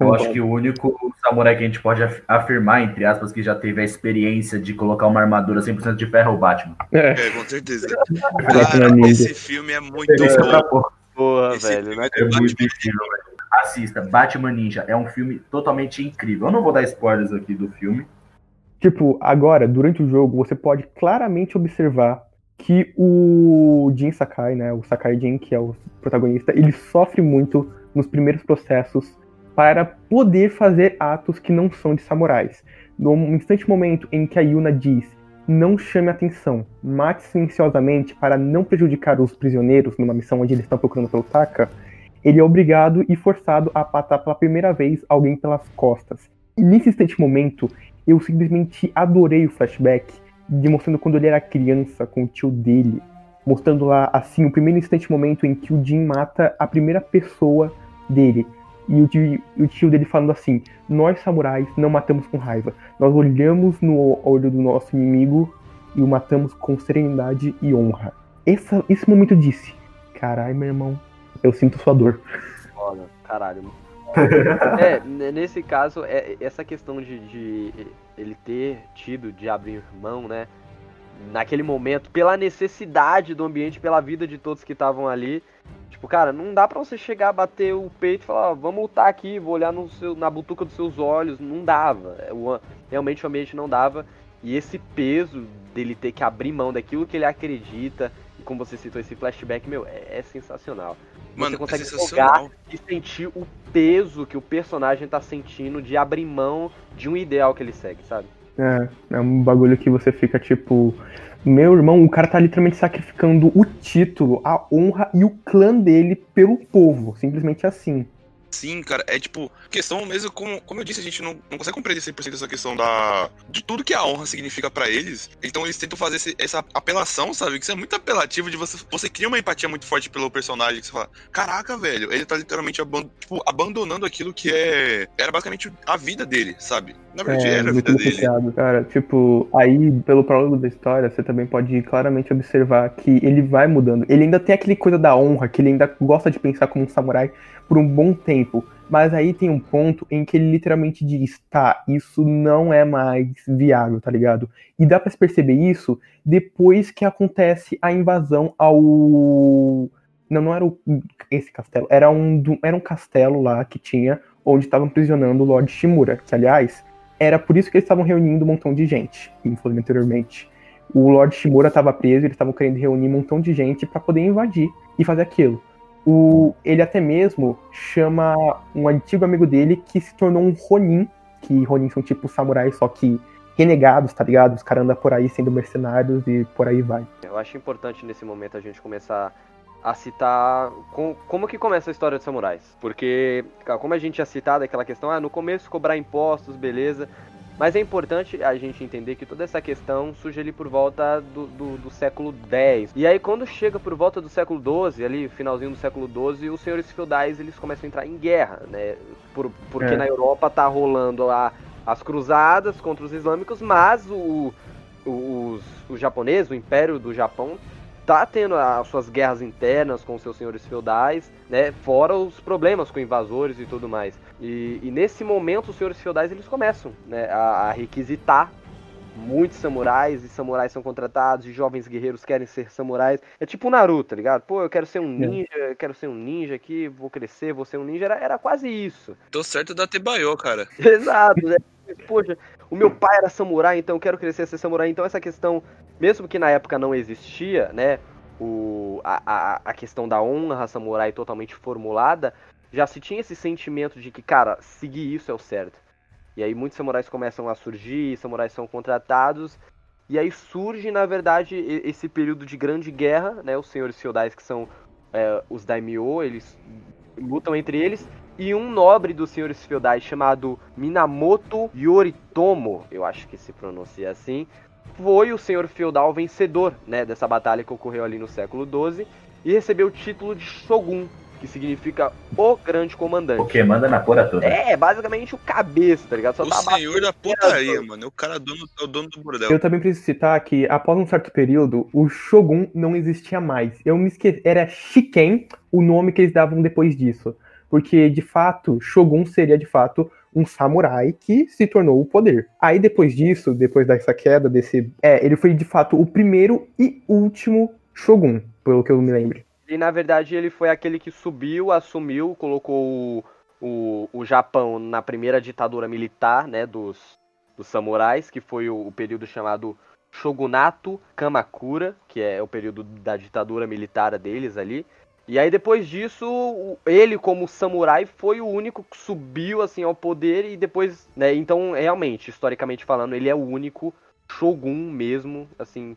Eu acho que o único samurai que a gente pode af- afirmar, entre aspas, que já teve a experiência de colocar uma armadura 100% de ferro é o Batman. É, É, com certeza. Cara, esse filme é muito bom. porra. Esse velho, né? É muito incrível, velho. Assista, Batman Ninja é um filme totalmente incrível. Eu não vou dar spoilers aqui do filme. Tipo, agora, durante o jogo, você pode claramente observar que o Jin Sakai, né, o Sakai Jin, que é o protagonista, ele sofre muito nos primeiros processos para poder fazer atos que não são de samurais. No instante momento em que a Yuna diz não chame atenção, mate silenciosamente para não prejudicar os prisioneiros numa missão onde eles estão procurando pelo Taka, ele é obrigado e forçado a matar pela primeira vez alguém pelas costas. E nesse instante momento, eu simplesmente adorei o flashback, demonstrando quando ele era criança com o tio dele, mostrando lá assim o primeiro instante momento em que o Jin mata a primeira pessoa dele. E o tio, o tio dele falando assim: Nós samurais não matamos com raiva, nós olhamos no olho do nosso inimigo e o matamos com serenidade e honra. Essa, esse momento eu disse: Caralho, meu irmão, eu sinto sua dor. Foda, caralho. É, nesse caso, é, essa questão de, de ele ter tido de abrir mão, né? Naquele momento, pela necessidade do ambiente, pela vida de todos que estavam ali. Tipo, cara, não dá pra você chegar, bater o peito e falar, ó, vamos lutar aqui, vou olhar no seu, na butuca dos seus olhos. Não dava. É, o- realmente o ambiente não dava. E esse peso dele ter que abrir mão daquilo que ele acredita, e como você citou esse flashback, meu, é, é sensacional. Mano, é consegue sensacional. e sentir o peso que o personagem tá sentindo de abrir mão de um ideal que ele segue, sabe? É, é um bagulho que você fica tipo. Meu irmão, o cara tá literalmente sacrificando o título, a honra e o clã dele pelo povo. Simplesmente assim. Sim, cara, é tipo, questão mesmo, como, como eu disse, a gente não, não consegue compreender 100% essa questão da. de tudo que a honra significa pra eles. Então eles tentam fazer esse- essa apelação, sabe? Que isso é muito apelativo de você. Você cria uma empatia muito forte pelo personagem, que você fala, caraca, velho, ele tá literalmente aban- tipo, abandonando aquilo que é. Era basicamente a vida dele, sabe? Na verdade, É, era a vida dele. associado, cara. Tipo, aí, pelo prólogo da história, você também pode claramente observar que ele vai mudando. Ele ainda tem aquele coisa da honra, que ele ainda gosta de pensar como um samurai por um bom tempo. Mas aí tem um ponto em que ele literalmente diz, tá, isso não é mais viável, tá ligado? E dá pra se perceber isso depois que acontece a invasão ao. Não, não era o... esse castelo. Era um, do- era um castelo lá que tinha, onde estavam prisionando o Lord Shimura, que aliás era por isso que eles estavam reunindo um montão de gente, como falei anteriormente. O Lord Shimura estava preso, eles estavam querendo reunir um montão de gente para poder invadir e fazer aquilo. O, ele até mesmo chama um antigo amigo dele que se tornou um Ronin, que Ronin são tipo samurais, só que renegados, tá ligado? Os caras andam por aí sendo mercenários e por aí vai. Eu acho importante nesse momento a gente começar a citar com- como que começa a história dos samurais. Porque, como a gente tinha citado aquela questão, ah, no começo cobrar impostos, beleza. Mas é importante a gente entender que toda essa questão surge ali por volta do, do, do século X. E aí quando chega por volta do século XII, ali, finalzinho do século XII, os senhores feudais eles começam a entrar em guerra, né? Por, porque É. na Europa tá rolando a, as cruzadas contra os islâmicos, mas o, o- os, os japoneses, o Império do Japão, tá tendo as suas guerras internas com os seus senhores feudais, né? Fora os problemas com invasores e tudo mais. E, e nesse momento os senhores feudais eles começam né, a, a requisitar muitos samurais e samurais são contratados e jovens guerreiros querem ser samurais. É tipo o Naruto, tá ligado? Pô, eu quero ser um ninja, eu quero ser um ninja aqui, vou crescer, vou ser um ninja. Era, era quase isso. Tô certo da Tebayo, cara. Exato, né? Poxa, o meu pai era samurai, então eu quero crescer a ser samurai. Então essa questão, mesmo que na época não existia, né? O, a, a, a questão da honra samurai totalmente formulada, já se tinha esse sentimento de que, cara, seguir isso é o certo. E aí muitos samurais começam a surgir, samurais são contratados, e aí surge, na verdade, esse período de grande guerra, né? Os senhores feudais que são é, os daimyo, eles lutam entre eles, e um nobre dos senhores feudais chamado Minamoto Yoritomo, eu acho que se pronuncia assim, foi o senhor feudal vencedor, né, dessa batalha que ocorreu ali no século XII, e recebeu o título de Shogun, que significa o grande comandante. O que manda na porra toda. É, basicamente o cabeça, tá ligado? Só o tá senhor da putaria, mano. É o cara dono, é o dono do bordel. Eu também preciso citar que, após um certo período, o Shogun não existia mais. Eu me esqueci. Era Shiken o nome que eles davam depois disso. Porque, de fato, Shogun seria, de fato, um samurai que se tornou o poder. Aí, depois disso, depois dessa queda, desse. É, ele foi, de fato, o primeiro e último Shogun, pelo que eu me lembro. E na verdade ele foi aquele que subiu, assumiu, colocou o, o, o Japão na primeira ditadura militar, né, dos, dos samurais, que foi o, o período chamado Shogunato Kamakura, que é o período da ditadura militar deles ali. E aí depois disso, ele como samurai foi o único que subiu assim ao poder e depois, né, então realmente, historicamente falando, ele é o único shogun mesmo, assim,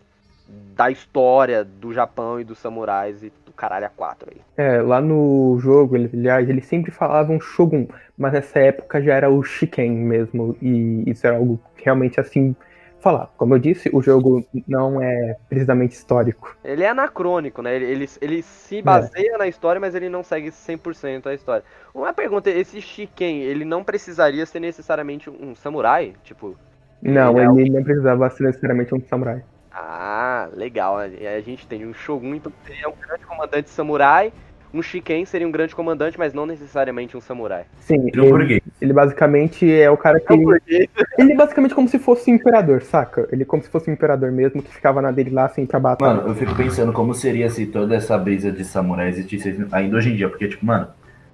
da história do Japão e dos samurais e do caralho a quatro aí. É, lá no jogo, aliás, eles sempre falavam Shogun, mas nessa época já era o Shiken mesmo, e isso era algo realmente assim falar. Como eu disse, o jogo não é precisamente histórico. Ele é anacrônico, né? Ele, ele, ele se baseia é. na história, mas ele não segue 100% a história. Uma pergunta, esse Shiken, ele não precisaria ser necessariamente um samurai? Tipo... Não, ele, ele é não precisava ser necessariamente um samurai. Ah, legal. A gente tem um Shogun, então seria um grande comandante samurai. Um Shiken seria um grande comandante, mas não necessariamente um samurai. Sim, ele, ele basicamente é o cara que. Ele, ele é basicamente como se fosse um imperador, saca? Ele é como se fosse um imperador mesmo, que ficava na dele lá assim pra batalha. Mano, eu fico pensando como seria se toda essa brisa de samurai existisse ainda hoje em dia, porque, tipo, mano,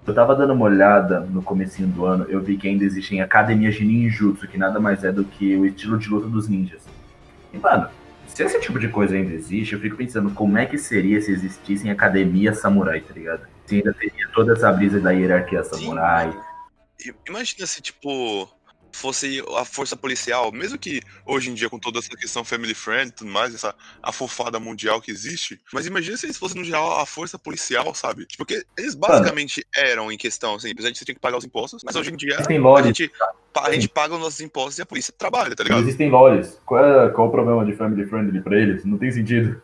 eu tava dando uma olhada no comecinho do ano, eu vi que ainda existem academias de ninjutsu, que nada mais é do que o estilo de luta dos ninjas. E, mano, se esse tipo de coisa ainda existe, eu fico pensando como é que seria se existissem academia samurai, tá ligado? Se ainda teria toda essa brisa da hierarquia samurai. Sim, imagina se, tipo, fosse a força policial, mesmo que hoje em dia com toda essa questão family friend e tudo mais, essa afofada mundial que existe, mas imagina se eles fossem no geral a força policial, sabe? Porque eles basicamente eram em questão, assim, apesar de você ter que pagar os impostos, mas hoje em dia a gente, a gente paga os nossos impostos e a polícia trabalha, tá ligado? Existem lores. Qual é, qual é o problema de family friendly pra eles? Não tem sentido.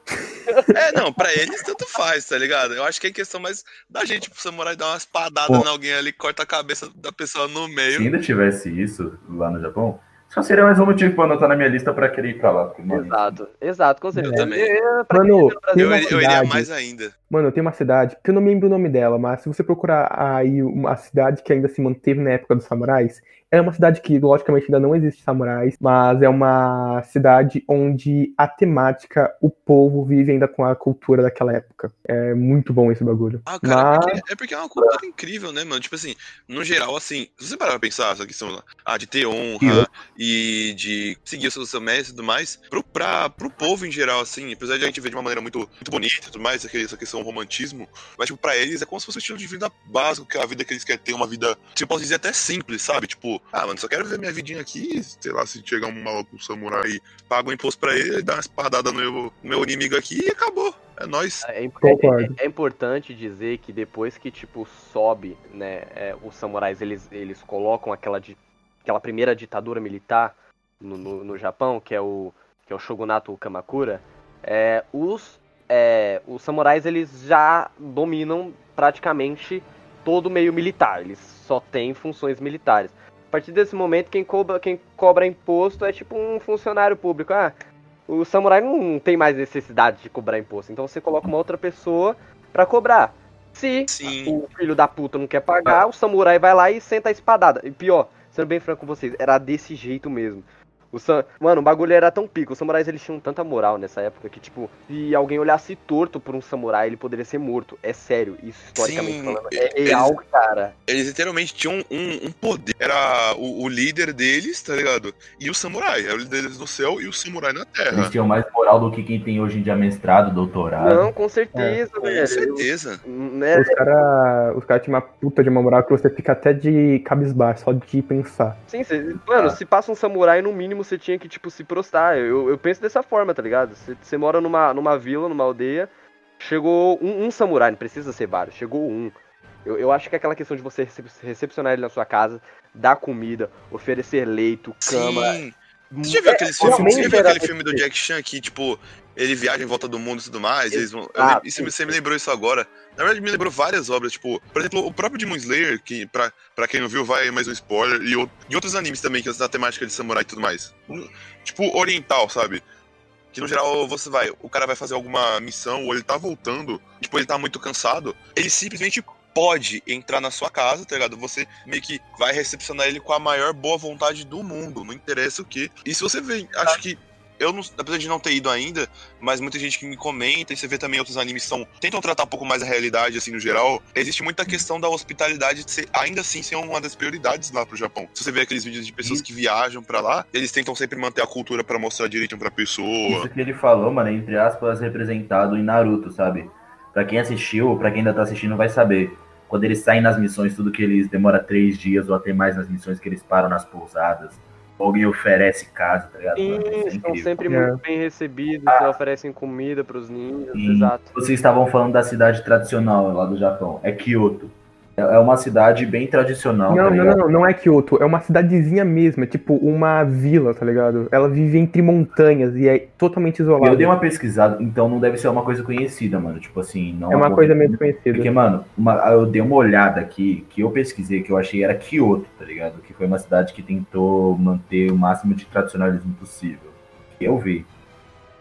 É, não, pra eles tanto faz, tá ligado? Eu acho que é questão mais da gente pro samurai dar uma espadada em alguém ali, corta a cabeça da pessoa no meio. Se ainda tivesse isso lá no Japão, só seria mais um motivo pra anotar na minha lista pra querer ir pra lá. Mano, exato, exato, com certeza. Eu também. Mano, eu, eu iria mais ainda. Mano, tem uma cidade, que eu não me lembro o nome dela, mas se você procurar aí uma cidade que ainda se manteve na época dos samurais, é uma cidade que, logicamente, ainda não existe samurais, mas é uma cidade onde a temática, o povo vive ainda com a cultura daquela época. É muito bom esse bagulho. Ah, cara, mas... é, porque, é, porque, é uma cultura incrível, né, mano? Tipo assim, no geral, assim, se você parar pra pensar essa questão ah, de ter honra e de seguir o seu, seu mestre e tudo mais, pro, pra, pro povo em geral, assim, apesar de a gente ver de uma maneira muito, muito bonita e tudo mais, essa questão romantismo, mas, tipo, pra eles é como se fosse um estilo de vida básico, que é a vida que eles querem ter, uma vida, se eu posso dizer, até simples, sabe? Tipo, ah, mano, só quero ver minha vidinha aqui, sei lá, se chegar um maluco um samurai, paga um imposto pra ele, dá uma espadada no meu, meu inimigo aqui e acabou. É nóis. É, é, é, é, importante dizer que depois que, tipo, sobe, né, é, os samurais, eles, eles colocam aquela, di, aquela primeira ditadura militar no, no, no, Japão, que é o, que é o Shogunato Kamakura, é, os, é, os samurais, eles já dominam praticamente todo o meio militar, eles só têm funções militares. A partir desse momento, quem cobra, quem cobra imposto é tipo um funcionário público. Ah, o samurai não tem mais necessidade de cobrar imposto. Então você coloca uma outra pessoa para cobrar. Se Sim. o filho da puta não quer pagar, o samurai vai lá e senta a espadada. E pior, sendo bem franco com vocês, era desse jeito mesmo. O Sam... Mano, o bagulho era tão pico. Os samurais eles tinham tanta moral nessa época que, tipo, se alguém olhasse torto por um samurai, ele poderia ser morto. É sério, isso historicamente Sim, falando. É eles- real, cara. Eles literalmente tinham um, um poder. Era o, o líder deles, tá ligado? E o samurai. Era o líder deles no céu e o samurai na Eles terra. tinham mais moral do que quem tem hoje em dia mestrado, doutorado. Não, com certeza, Com velho. certeza. Né? Os caras os cara tinham uma puta de uma moral que você fica até de cabisbaixo, só de pensar. Sim, cê- mano, Ah. se passa um samurai, no mínimo você tinha que, tipo, se prostrar. Eu, eu penso dessa forma, tá ligado? Você, você mora numa, numa vila, numa aldeia, chegou um, um samurai, não precisa ser vários, chegou um. Eu, eu acho que é aquela questão de você recep- recepcionar ele na sua casa, dar comida, oferecer leito, cama. Sim. Você já viu aquele, filme, realmente você já viu aquele filme do Jack Chan que, tipo, ele viaja em volta do mundo e tudo mais? Eles vão, eu lem- isso, você me lembrou isso agora. Na verdade, me lembrou várias obras, tipo, por exemplo, o próprio Demon Slayer, que pra, pra quem não viu, vai mais um spoiler, e, o- e outros animes também, que é da temática de samurai e tudo mais. Tipo, oriental, sabe? Que no geral você vai, o cara vai fazer alguma missão, ou ele tá voltando, tipo, ele tá muito cansado, ele simplesmente pode entrar na sua casa, tá ligado? Você meio que vai recepcionar ele com a maior boa vontade do mundo, não interessa o que. E se você vê, acho que. Eu não, apesar de não ter ido ainda, mas muita gente que me comenta, e você vê também outros animes são, tentam tratar um pouco mais a realidade, assim, no geral. Existe muita questão da hospitalidade de ser, ainda assim, ser uma das prioridades lá pro Japão. Se você vê aqueles vídeos de pessoas que viajam pra lá, eles tentam sempre manter a cultura pra mostrar direitinho pra pessoa. Isso que ele falou, mano, entre aspas, representado em Naruto, sabe? Pra quem assistiu, pra quem ainda tá assistindo, vai saber. Quando eles saem nas missões, tudo que eles demora três dias ou até mais nas missões que eles param nas pousadas. Alguém oferece casa, tá ligado? Sim, é estão incrível. sempre É. muito bem recebidos, você oferecem comida pros ninhos, Sim. exato. Vocês estavam falando da cidade tradicional lá do Japão. É Kyoto. É é uma cidade bem tradicional, Não, tá não, não, não é Kyoto, é uma cidadezinha mesmo, é tipo uma vila, tá ligado? Ela vive entre montanhas e é totalmente isolada. Eu dei uma pesquisada, então não deve ser uma coisa conhecida, mano. Tipo assim, não É uma coisa meio desconhecida. Porque, mano, uma- eu dei uma olhada aqui, que eu pesquisei, que eu achei era Kyoto, tá ligado? Que foi uma cidade que tentou manter o máximo de tradicionalismo possível. Que eu vi.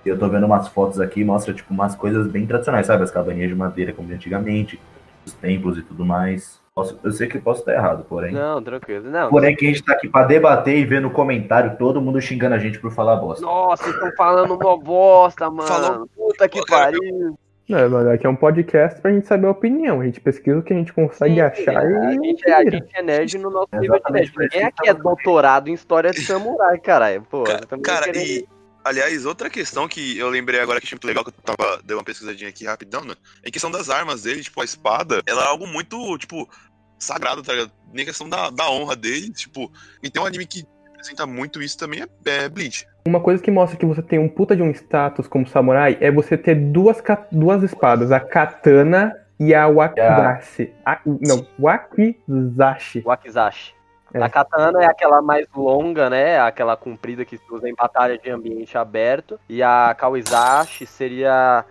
Eu tô vendo umas fotos aqui, mostra, tipo, umas coisas bem tradicionais, sabe? As cabaninhas de madeira, como de antigamente, os templos e tudo mais. Posso- eu sei que eu posso estar errado, porém. Não, tranquilo. Não, Porém, que a gente tá aqui pra debater e ver no comentário todo mundo xingando a gente por falar bosta. Nossa, vocês estão falando mó bosta, mano. Falando- Puta que cara, pariu. Não, mano, aqui é um podcast pra gente saber a opinião. A gente pesquisa o que a gente consegue Sim, achar a, e. gente, a gente é nerd no nosso nível de nerd. Ninguém aqui é doutorado em história de samurai, caralho. Pô, Cara, querendo- e. Aliás, outra questão que eu lembrei agora que achei muito legal, que eu tava, dei uma pesquisadinha aqui rapidão, né? É a questão das armas dele, tipo, a espada, ela é algo muito, tipo, sagrado, tá ligado? Nem questão da, da honra dele, tipo. E tem um anime que representa muito isso também, é, é Bleach. Uma coisa que mostra que você tem um puta de um status como samurai é você ter duas, duas espadas, a katana e a wakizashi. A- não, wakizashi. Wakizashi. É. A katana é aquela mais longa, né? Aquela comprida que se usa em batalha de ambiente aberto. E a kawizashi seria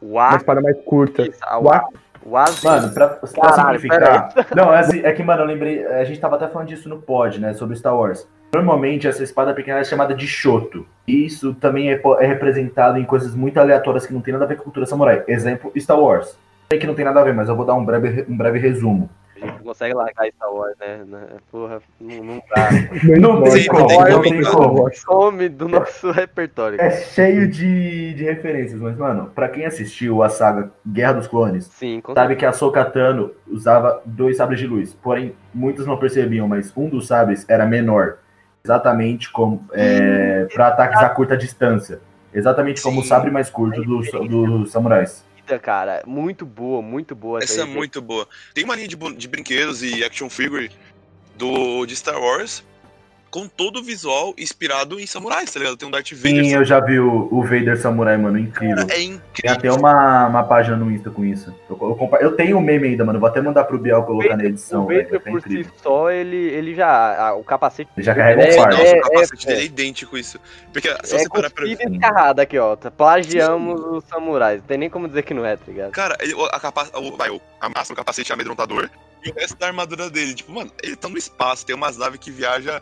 o Uma espada mais curta. a Wa- wa... wazi- Mano, pra, pra Caralho, simplificar. Não, é, assim, é que, mano, eu lembrei. A gente tava até falando disso no pod, né? Sobre Star Wars. Normalmente essa espada pequena é chamada de Shoto. E isso também é, é representado em coisas muito aleatórias que não tem nada a ver com a cultura samurai. Exemplo, Star Wars. Sei que não tem nada a ver, mas eu vou dar um breve, um breve resumo. A gente não consegue largar Star Wars, né? Né? Porra, não, não dá. Não tem não como. Some do nosso repertório. É cheio de, de referências, mas, mano, pra quem assistiu a saga Guerra dos Clones, Sim, sabe que a Ahsoka Tano usava dois sabres de luz. Porém, muitos não percebiam, mas um dos sabres era menor. Exatamente como é, para ataques a curta distância. Exatamente como o Sim. sabre mais curto dos dos samurais. Certeza, cara. Muito boa, muito boa. Essa é aí. muito boa. Tem uma linha de, de brinquedos e action figure do, de Star Wars com todo o visual inspirado em samurais, tá ligado? Tem um Darth Vader. Sim, eu já vi o, o Vader Samurai, mano, incrível. É Tem incrível. até uma, uma página no Insta com isso. Eu, eu, compa- eu tenho o meme ainda, mano. Vou até mandar pro Biel colocar na edição. O Vader tá por si só, ele, ele já. a- o capacete. Ele já carrega um É, fardo. Nossa, é, o capacete é, dele é. é idêntico isso. Porque se É você parar pra e escarrado aqui, ó. Tá- Plagiamos os samurais. Não tem nem como dizer que não é, tá ligado? Cara, ele, a, capa, o, vai, o, a massa, o capacete é amedrontador. E o resto da armadura dele, tipo, mano, ele tá no espaço, tem umas naves que viajam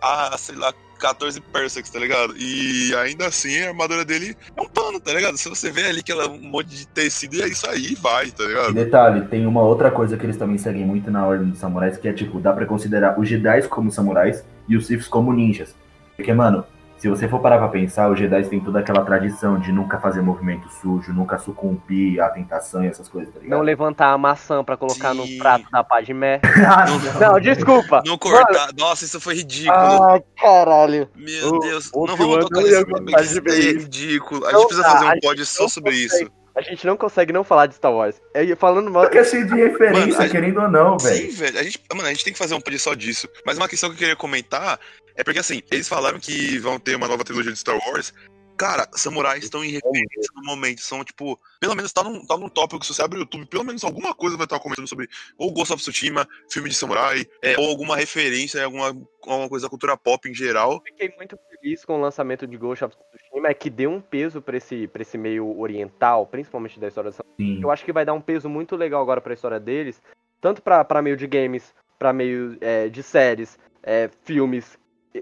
a, sei lá, 14 parsecs, tá ligado? E ainda assim a armadura dele é um pano, tá ligado? Se você vê ali que ela é um monte de tecido, e é isso aí, vai, tá E ligado? detalhe, tem uma outra coisa que eles também seguem muito na ordem dos samurais, que é tipo, dá pra considerar os Jedi como samurais e os Siths como ninjas. Porque, mano, se você for parar pra pensar, os Jedi têm toda aquela tradição de nunca fazer movimento sujo, nunca sucumbir à tentação e essas coisas, tá ligado? Não levantar a maçã pra colocar Sim. no prato da Padmé. Ah, Não, desculpa. Não cortar. Nossa, isso foi ridículo. Ah, caralho. Meu o- Deus. o não vamos tocar não nesse tema, é ridículo. A Não gente precisa dá, fazer um pod só não sobre isso. A gente não consegue não falar de Star Wars. É, falando mal. Porque é cheio de referência, Mano, a- querendo ou não, Sim, velho. velho. A gente, mano, a gente tem que fazer um pod só disso. Mas uma questão que eu queria comentar é porque, assim, eles falaram que vão ter uma nova trilogia de Star Wars. Cara, samurais estão em referência no momento. São, tipo, pelo menos tá num, tá num tópico. Se você abre o YouTube, pelo menos alguma coisa vai estar comentando sobre ou Ghost of Tsushima, filme de samurai, é, ou alguma referência, alguma, alguma coisa da cultura pop em geral. fiquei muito feliz com o lançamento de Ghost of Tsushima, é que deu um peso pra esse, pra esse meio oriental, principalmente da história da Sim. Eu acho que vai dar um peso muito legal agora pra história deles, tanto pra, pra meio de games, pra meio é, de séries, é, filmes.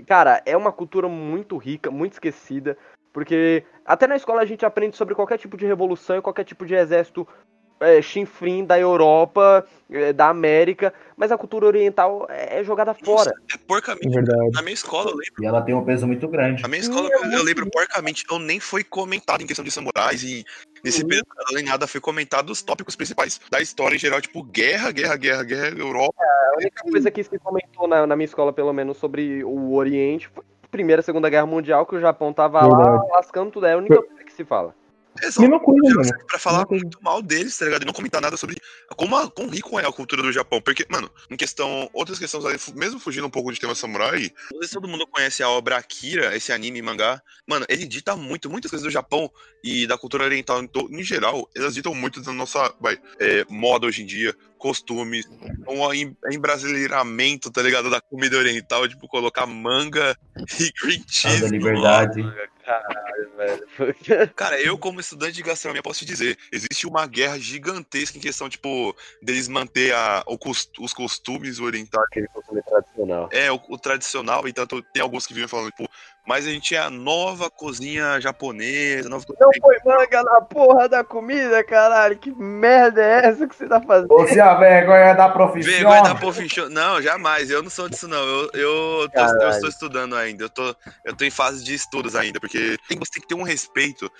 Cara, é uma cultura muito rica, muito esquecida, porque até na escola a gente aprende sobre qualquer tipo de revolução e qualquer tipo de exército é, chinfrim da Europa, é, da América, mas a cultura oriental é é jogada fora. É porcamente. Verdade. Na minha escola, eu lembro. E ela tem um peso muito grande. Na minha escola, Sim, é eu, eu lembro porcamente, eu nem foi comentado em questão de samurais e nesse Uhum. período nem nada foi comentado os tópicos principais da história em geral, tipo guerra, guerra, guerra, guerra, Europa. A única coisa que se comentou na, na minha escola, pelo menos, sobre o Oriente foi a Primeira e Segunda Guerra Mundial, que o Japão tava lá Verdade. lascando tudo. É a única coisa que se fala. Exato. Mesma coisa, mano. Pra falar Mesma coisa. muito mal deles, tá ligado? E não comentar nada sobre como quão rico é a cultura do Japão. Porque, mano, em questão. Outras questões, mesmo fugindo um pouco de tema samurai, não sei se todo mundo conhece a obra Akira, esse anime mangá. Mano, ele dita muito, muitas coisas do Japão e da cultura oriental em geral. Elas ditam muito da nossa vai, é, moda hoje em dia, costumes, um em- embrasileiramento, tá ligado? Da comida oriental, tipo, colocar manga e green cheese. da no liberdade. Caralho, velho. Cara, eu como estudante de gastronomia posso te dizer, existe uma guerra gigantesca em questão, tipo, deles manter a, o cos- os costumes orientais. Aquele costume tradicional. É, o, o tradicional, e tanto tem alguns que vivem falando, tipo, mas a gente é a nova cozinha japonesa, nova cozinha... Não foi manga na porra da comida, caralho. Que merda é essa que você tá fazendo? Você a vergonha da profissão. Vergonha da profissão. Não, jamais, eu não sou disso, não. Eu, eu, tô- eu estou estudando ainda, eu tô, eu tô em fase de estudos ainda, porque tem, você tem que ter um respeito,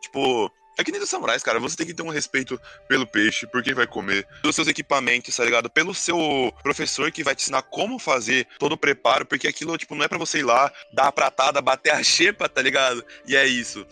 tipo... É que nem dos samurais, cara. Você tem que ter um respeito pelo peixe, por quem vai comer, pelos seus equipamentos, tá ligado? Pelo seu professor que vai te ensinar como fazer todo o preparo, porque aquilo, tipo, não é pra você ir lá, dar a pratada, bater a xepa, tá ligado? E é isso.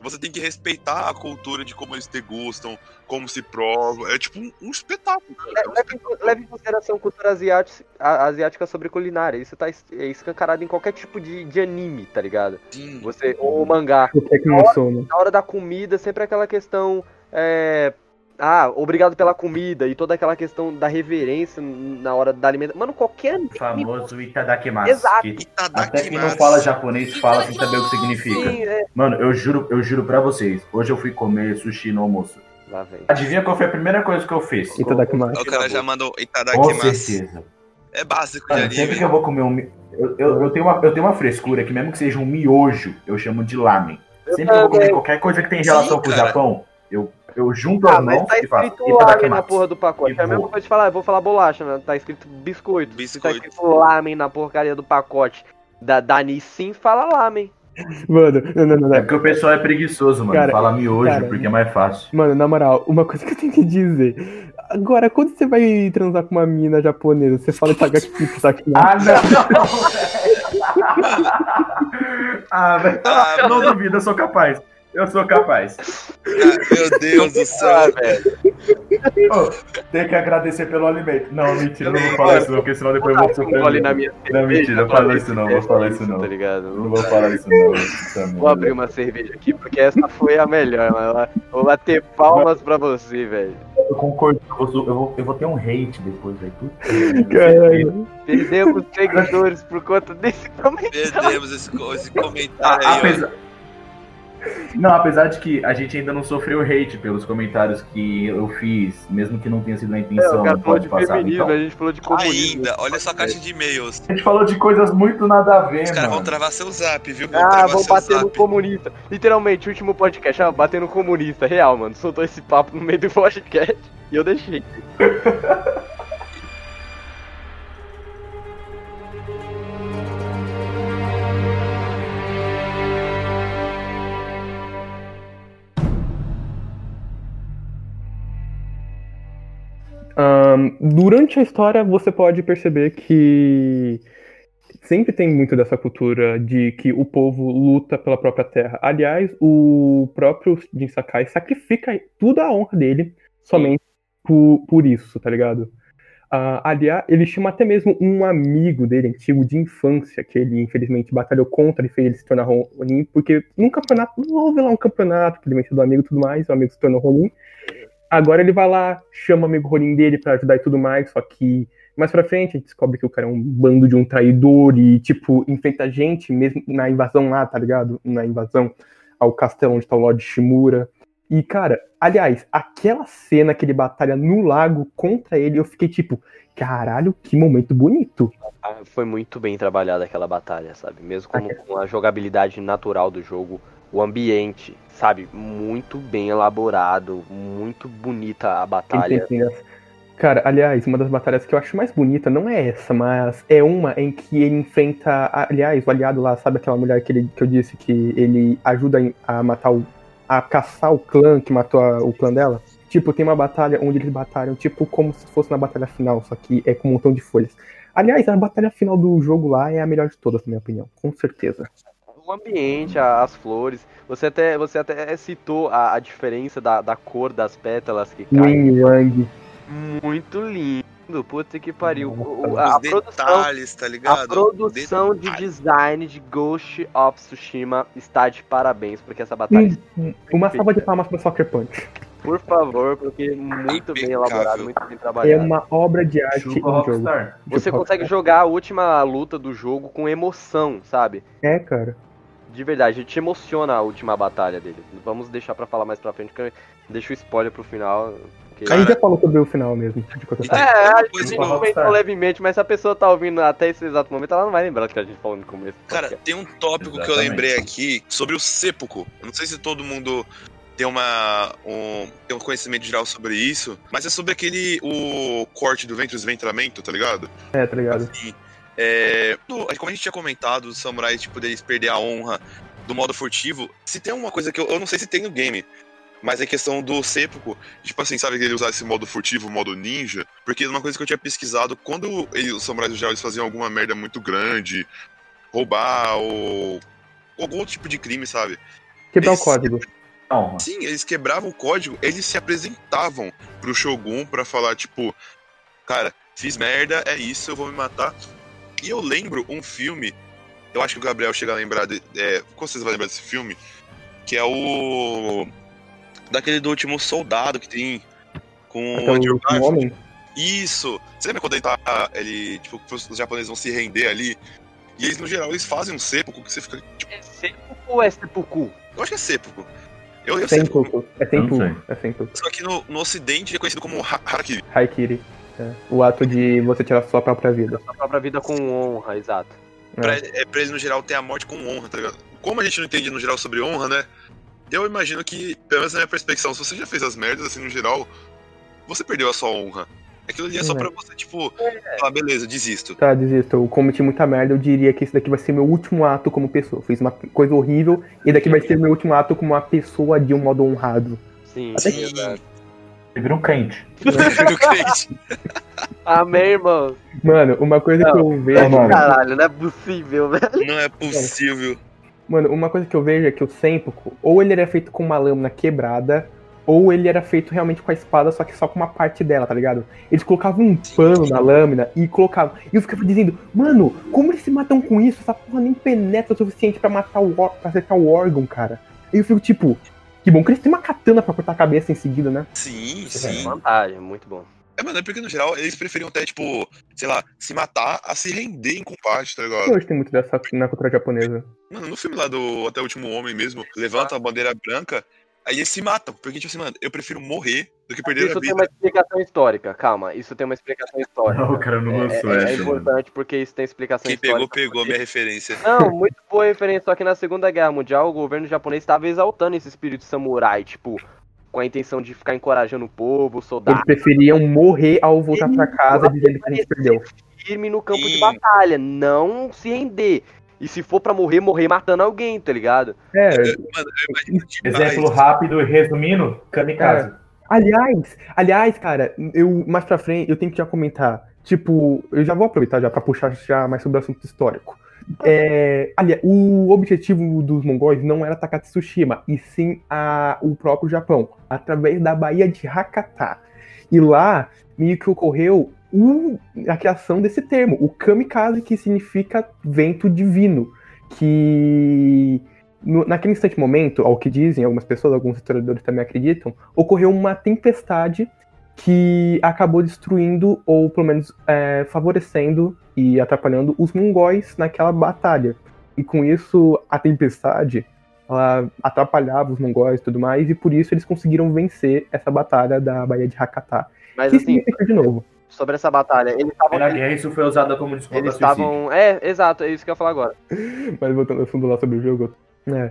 Você tem que respeitar a cultura de como eles degustam, como se provam. É tipo um, um espetáculo. É um Leve, em- leve em consideração a cultura asiática, a- asiática sobre culinária. Isso tá es- é escancarado em qualquer tipo de, de anime, tá ligado? espetáculo. Você, ou mangá. O que é que não sou, né? Na hora da comida, sempre aquela questão. É, ah, obrigado pela comida. E toda aquela questão da reverência na hora da alimentação. Mano, qualquer anime. O famoso Itadakimasu. Exato. que Itadakimasu. Até quem não fala japonês fala sem saber o que significa. Sim, é. Mano, eu juro, eu juro pra vocês. Hoje eu fui comer sushi no almoço. Lá vem. Adivinha qual foi a primeira coisa que eu fiz? Itadakimasu. O cara já mandou Com Itadakimasu. certeza. É básico de anime. sempre que eu vou comer um. Eu, eu, eu tenho uma, eu tenho uma frescura que, mesmo que seja um miojo, eu chamo de lamen. Sempre que eu vou comer qualquer coisa que tem relação Sim, com o. Japão, eu, eu junto Ah, as mãos tá e faço. escrito lamen na porra do pacote. É a mesma coisa de falar, eu vou falar bolacha, né? Tá escrito biscoito. Tá Biscoito. escrito lamen na porcaria do pacote. Da, da Nissin fala lamen. Mano, não, não, não, É não. porque o pessoal é preguiçoso, mano. Cara, Fala miojo cara, porque é mais fácil. Mano, na moral, uma coisa que eu tenho que dizer. Agora, quando você vai transar com uma mina japonesa, você fala Itagaki Itadakimasu. Ah, não! ah, velho. Ah, não duvido, eu sou capaz. Eu sou capaz. Ah, meu Deus do Ah, céu. velho. Ô, tem que agradecer pelo alimento. Não, mentira, não vou falar isso não, porque senão depois eu vou Um sofrer. na minha Não, mentira, não fala isso não, vou falar isso não. Tá ligado? Não vou falar isso não. Vou abrir uma cerveja aqui, porque essa foi a melhor, mano. Vou bater palmas pra você, velho. Eu concordo, eu vou, eu vou, eu ter um hate depois, velho. Caralho. Perdemos seguidores por conta desse comentário. Perdemos esse, esse comentário aí, ó. Não, apesar de que a gente ainda não sofreu hate pelos comentários que eu fiz, mesmo que não tenha sido na É, intenção o cara no falou pod de passado. feminismo, Então, a gente falou de comunismo. Ainda, olha só a caixa de e-mails. a gente falou de coisas muito nada a ver, Os caras vão travar seu zap, viu? Vão Ah, vão bater no zap. comunista. Literalmente, último podcast, ah, bater no comunista. Real, mano. Soltou esse papo no meio do podcast e eu deixei. Um, durante a história, você pode perceber que sempre tem muito dessa cultura de que o povo luta pela própria terra. Aliás, o próprio Jin Sakai sacrifica tudo a honra dele somente por, por isso, tá ligado? Uh, aliás, ele chama até mesmo um amigo dele, antigo de infância, que ele infelizmente batalhou contra e fez ele se tornar Ronin, porque num campeonato, não houve lá um campeonato, que ele venceu do amigo e tudo mais, o amigo se tornou Ronin. Agora ele vai lá, chama o amigo Ronin dele para ajudar e tudo mais, só que mais pra frente a gente descobre que o cara é um bando de um traidor e, tipo, enfrenta a gente mesmo na invasão lá, tá ligado? Na invasão ao castelo onde tá o Lord Shimura. E, cara, aliás, aquela cena que ele batalha no lago contra ele, eu fiquei tipo, caralho, que momento bonito. Ah, foi muito bem trabalhada aquela batalha, sabe? Mesmo com, com a jogabilidade natural do jogo, o ambiente, sabe? Muito bem elaborado, muito bonita a batalha. Cara, aliás, uma das batalhas que eu acho mais bonita não é essa, mas é uma em que ele enfrenta. Aliás, o aliado lá, sabe aquela mulher que, ele, que eu disse que ele ajuda a matar o a caçar o clã que matou a, o clã dela. Tipo, tem uma batalha onde eles batalham, tipo, como se fosse na batalha final, só que é com um montão de folhas. Aliás, a batalha final do jogo lá é a melhor de todas, na minha opinião, com certeza. O ambiente, as flores. Você até, você até citou a, a diferença da, da cor das pétalas que caem. Yang. Muito lindo. Puta que pariu. O, a, a detalhes, produção, tá ligado? A produção de design de Ghost of Tsushima está de parabéns, porque essa batalha. Hum, uma salva de palmas para Soccer Punch. Por favor, porque muito bem elaborado, muito bem trabalhado. É uma obra de arte no jogo. Você consegue jogar a última luta do jogo com emoção, sabe? É, cara. De verdade, te emociona a última batalha dele. Vamos deixar para falar mais pra frente, porque deixa o spoiler pro final. Porque... A gente já falou sobre o final mesmo. é, a gente comentou levemente, mas se a pessoa tá ouvindo até esse exato momento, ela não vai lembrar do que a gente falou no começo. Cara, tem um tópico Exatamente. que eu lembrei aqui sobre o seppuku. Eu não sei se todo mundo tem uma um, tem um conhecimento geral sobre isso, mas é sobre aquele o corte do ventre, desventramento, tá ligado? É, tá ligado. Assim, é, como a gente tinha comentado, os samurais tipo deles perder a honra do modo furtivo, se tem uma coisa que eu, eu não sei se tem no game, mas é questão do seppuku, tipo assim, sabe, ele usar esse modo furtivo, modo ninja, porque uma coisa que eu tinha pesquisado, quando ele, os samurais do eles faziam alguma merda muito grande, roubar ou algum tipo de crime, sabe? Quebrar o código. Sim, eles quebravam o código, eles se apresentavam pro Shogun pra falar, tipo, cara, fiz merda, é isso, eu vou me matar. E eu lembro um filme, eu acho que o Gabriel chega a lembrar, de, é, como vocês vão lembrar desse filme? Que é o daquele do último soldado que tem com o Andrew Garfield. Isso! Você lembra quando ele tá. Ele, tipo, os japoneses vão se render ali? E eles, no geral, eles fazem um seppuku que você fica. Tipo... É seppuku ou é seppuku? Eu acho que é seppuku. Eu, eu seppuku. É seppuku. É seppuku. Só que no, no ocidente é conhecido como harakiri. Harakiri. É. O ato de você tirar sua própria vida. Sua própria vida com honra, exato. É. Pra, é pra eles, no geral, ter a morte com honra, tá ligado? Como a gente não entende, no geral, sobre honra, né? eu imagino que, pelo menos na minha perspectiva, se você já fez as merdas, assim, no geral, você perdeu a sua honra. Aquilo ali é só é. pra você, tipo, é. falar, beleza, desisto. Tá, desisto. Eu cometi muita merda, eu diria que esse daqui vai ser meu último ato como pessoa. Fiz uma coisa horrível, e daqui vai ser meu último ato como uma pessoa de um modo honrado. Sim, Até sim, que... Você vira um crente. Vira um crente. Amém, irmão. Mano, uma coisa não, que eu vejo. Caralho, não é possível, velho. Não é possível. Mano, uma coisa que eu vejo é que o Senpoku, ou ele era feito com uma lâmina quebrada, ou ele era feito realmente com a espada, só que só com uma parte dela, tá ligado? Eles colocavam um pano na lâmina e colocavam. E eu ficava dizendo, mano, como eles se matam com isso? Essa porra nem penetra o suficiente para matar o pra acertar o órgão, cara. E eu fico tipo, que bom que eles têm uma katana pra cortar a cabeça em seguida, né? Sim, sim. É vantagem, muito bom. É, mano, é porque no geral eles preferiam até, tipo, sei lá, se matar a se render em combate, tá ligado? Hoje tem muito dessa na cultura japonesa. Mano, no filme lá do Até o Último Homem mesmo, levanta a bandeira branca, aí eles se matam. Porque, tipo assim, mano, eu prefiro morrer do que perder isso a vida. Isso tem uma explicação histórica, calma, isso tem uma explicação histórica. Não, o cara não lançou é, essa. É importante porque isso tem explicação Quem histórica. Quem pegou, pegou a minha referência. Não, muito boa referência, só que na Segunda Guerra Mundial o governo japonês estava exaltando esse espírito samurai, tipo, com a intenção de ficar encorajando o povo, os soldados. Eles preferiam morrer ao voltar para casa dizendo que a gente perdeu. Firme no campo de batalha, não se render. E se for para morrer, morrer matando alguém, tá ligado? É. Exemplo rápido e resumindo, kamikaze. Aliás, aliás, cara, eu mais pra frente eu tenho que já comentar. Tipo, eu já vou aproveitar já pra puxar já mais sobre o assunto histórico. É, aliás, o objetivo dos mongóis não era atacar Tsushima, e sim a, o próprio Japão, através da Baía de Hakata. E lá meio que ocorreu o, a criação desse termo, o kamikaze, que significa vento divino. Que no, naquele instante momento, ao que dizem algumas pessoas, alguns historiadores também acreditam, ocorreu uma tempestade que acabou destruindo, ou pelo menos é, favorecendo e atrapalhando os mongóis naquela batalha. E com isso, a tempestade ela atrapalhava os mongóis e tudo mais, e por isso eles conseguiram vencer essa batalha da Baía de Hakata. Mas que assim, significa de novo. Sobre essa batalha, eles. Na guerra isso foi usado como desculpa Eles estavam. É, exato, é isso que eu ia falar agora. Mas voltando ao fundo lá sobre o jogo. É.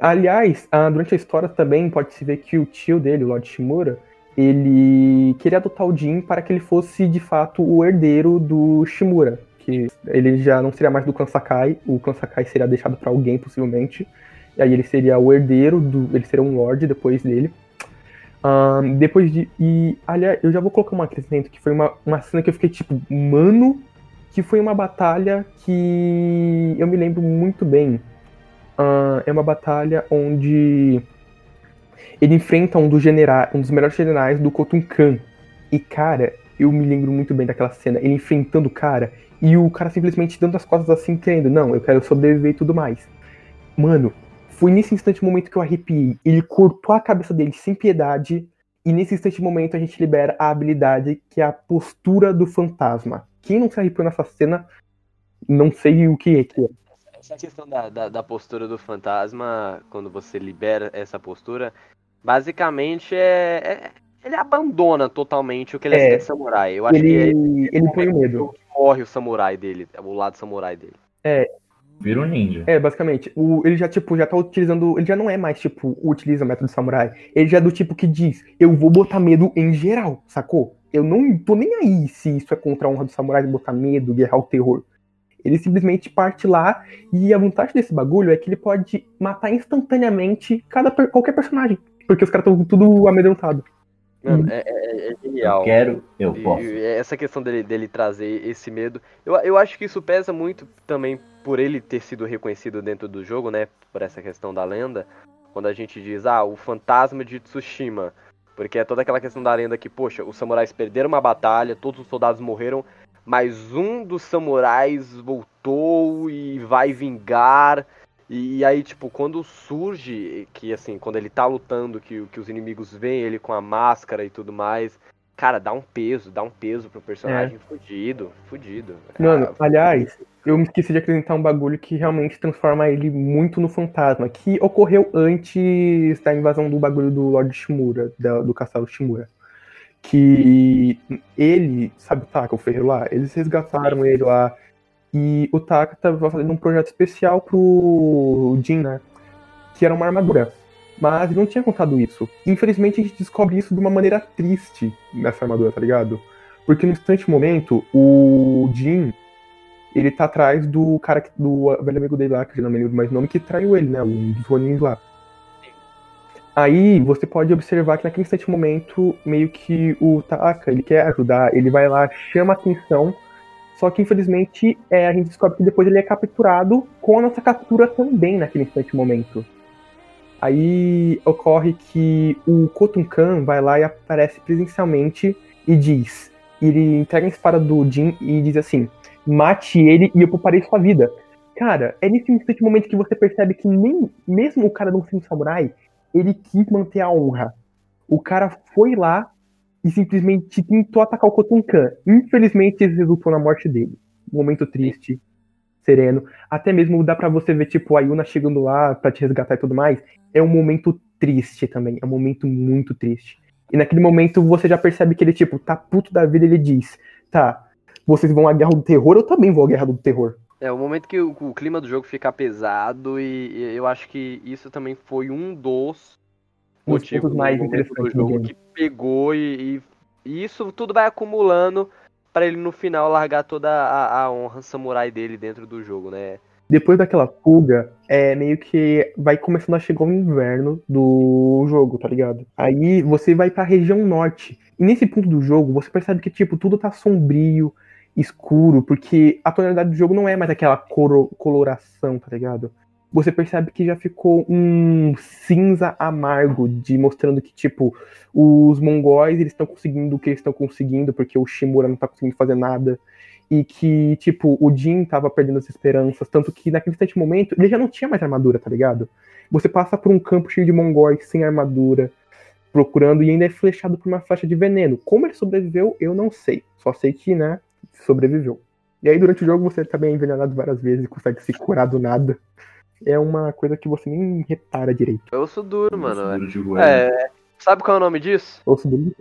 Aliás, ah, durante a história também pode-se ver que o tio dele, o Lord Shimura, ele queria adotar o Jin para que ele fosse de fato o herdeiro do Shimura. Que ele já não seria mais do clã Sakai, o clã Sakai seria deixado para alguém possivelmente. E aí ele seria o herdeiro do. Ele seria um Lord depois dele. Ahn, depois de. E, aliás, eu já vou colocar uma acrescento que foi uma, uma cena que eu fiquei tipo, mano, que foi uma batalha que eu me lembro muito bem. Ah, é uma batalha onde ele enfrenta um dos generais, um dos melhores generais do Khotun Khan. E cara, eu me lembro muito bem daquela cena, ele enfrentando o cara e o cara simplesmente dando as costas assim, querendo, não, eu quero sobreviver e tudo mais. Mano, foi nesse instante momento que eu arrepiei. Ele cortou a cabeça dele sem piedade. E nesse instante momento a gente libera a habilidade que é a postura do fantasma. Quem não se arrepiou nessa cena, não sei o que é que é. Essa questão da, da, da postura do fantasma, quando você libera essa postura, basicamente é. é- ele abandona totalmente o que ele é, É. samurai. Eu acho que é Ele, ele põe o medo. que morre o samurai dele, o lado samurai dele. Vira um ninja. É, basicamente. O, ele já, tipo, já tá utilizando. Ele já não é mais, tipo, utiliza o método samurai. Ele já é do tipo que diz, eu vou botar medo em geral, sacou? Eu não tô nem aí se isso é contra a honra do samurai de botar medo, guerrar o terror. Ele simplesmente parte lá e a vantagem desse bagulho é que ele pode matar instantaneamente cada, qualquer personagem. Porque os caras estão tudo amedrontados. Mano, Uhum. é, é- é Eu genial. quero, eu E- posso. e essa questão dele, dele trazer esse medo, eu, eu acho que isso pesa muito também por ele ter sido reconhecido dentro do jogo, né? Por essa questão da lenda. Quando a gente diz, ah, o fantasma de Tsushima. Porque é toda aquela questão da lenda que, poxa, os samurais perderam uma batalha, todos os soldados morreram, mas um dos samurais voltou e vai vingar. E, aí, tipo, quando surge, que assim, quando ele tá lutando, que, que os inimigos veem ele com a máscara e tudo mais, cara, dá um peso, dá um peso pro personagem fudido, fudido. Mano, Ah, aliás, eu me esqueci de acrescentar um bagulho que realmente transforma ele muito no fantasma, que ocorreu antes da invasão do bagulho do Lord Shimura, da- do castelo Shimura. Que ele, sabe o Taka, o ferreiro lá? Eles resgataram ele lá. E o Taka tava fazendo um projeto especial pro Jin, né? Que era uma armadura. Mas ele não tinha contado isso. Infelizmente a gente descobre isso de uma maneira triste nessa armadura, tá ligado? Porque no instante momento, o Jin, ele tá atrás do cara, que- do velho amigo dele lá, que eu não me lembro mais o nome, que traiu ele, né? Um dos Ronin lá. Aí você pode observar que naquele instante momento, meio que o Taka, ele quer ajudar, ele vai lá, chama atenção, só que infelizmente é, a gente descobre que depois ele é capturado com a nossa captura também naquele instante momento. Aí ocorre que o Khotun vai lá e aparece presencialmente e diz, ele entrega a espada do Jin e diz assim, mate ele e eu pouparei sua vida. Cara, é nesse instante momento que você percebe que nem mesmo o cara não sendo samurai, ele quis manter a honra. O cara foi lá e simplesmente tentou atacar o Khotun. Infelizmente, isso resultou na morte dele. Momento triste, sereno. Até mesmo dá pra você ver, tipo, a Yuna chegando lá pra te resgatar e tudo mais. É um momento triste também. É um momento muito triste. E naquele momento você já percebe que ele, tipo, tá puto da vida. Ele diz: Tá, vocês vão à guerra do terror, eu também vou à guerra do terror. É o momento que o, o clima do jogo fica pesado e, e eu acho que isso também foi um dos Um motivos mais do interessantes do jogo que pegou e, e- e isso tudo vai acumulando pra ele no final largar toda a, a honra samurai dele dentro do jogo, né? Depois daquela fuga, é meio que vai começando a chegar o inverno do jogo, tá ligado? Aí você vai pra região norte. E nesse ponto do jogo, você percebe que, tipo, tudo tá sombrio, escuro, porque a tonalidade do jogo não é mais aquela coloração, tá ligado? Você percebe que já ficou um cinza amargo, de mostrando que, tipo, os mongóis eles estão conseguindo o que eles estão conseguindo, porque o Shimura não tá conseguindo fazer nada e que, tipo, o Jin tava perdendo as esperanças, tanto que naquele instante momento ele já não tinha mais armadura, tá ligado? Você passa por um campo cheio de mongóis sem armadura, procurando e ainda é flechado por uma flecha de veneno. Como ele sobreviveu, eu não sei. Só sei que, né, sobreviveu. E aí durante o jogo você também é envenenado várias vezes e consegue se curar do nada. É uma coisa que você nem repara direito. Eu sou duro, mano. Duro é, sabe qual é o nome disso? Osso duro.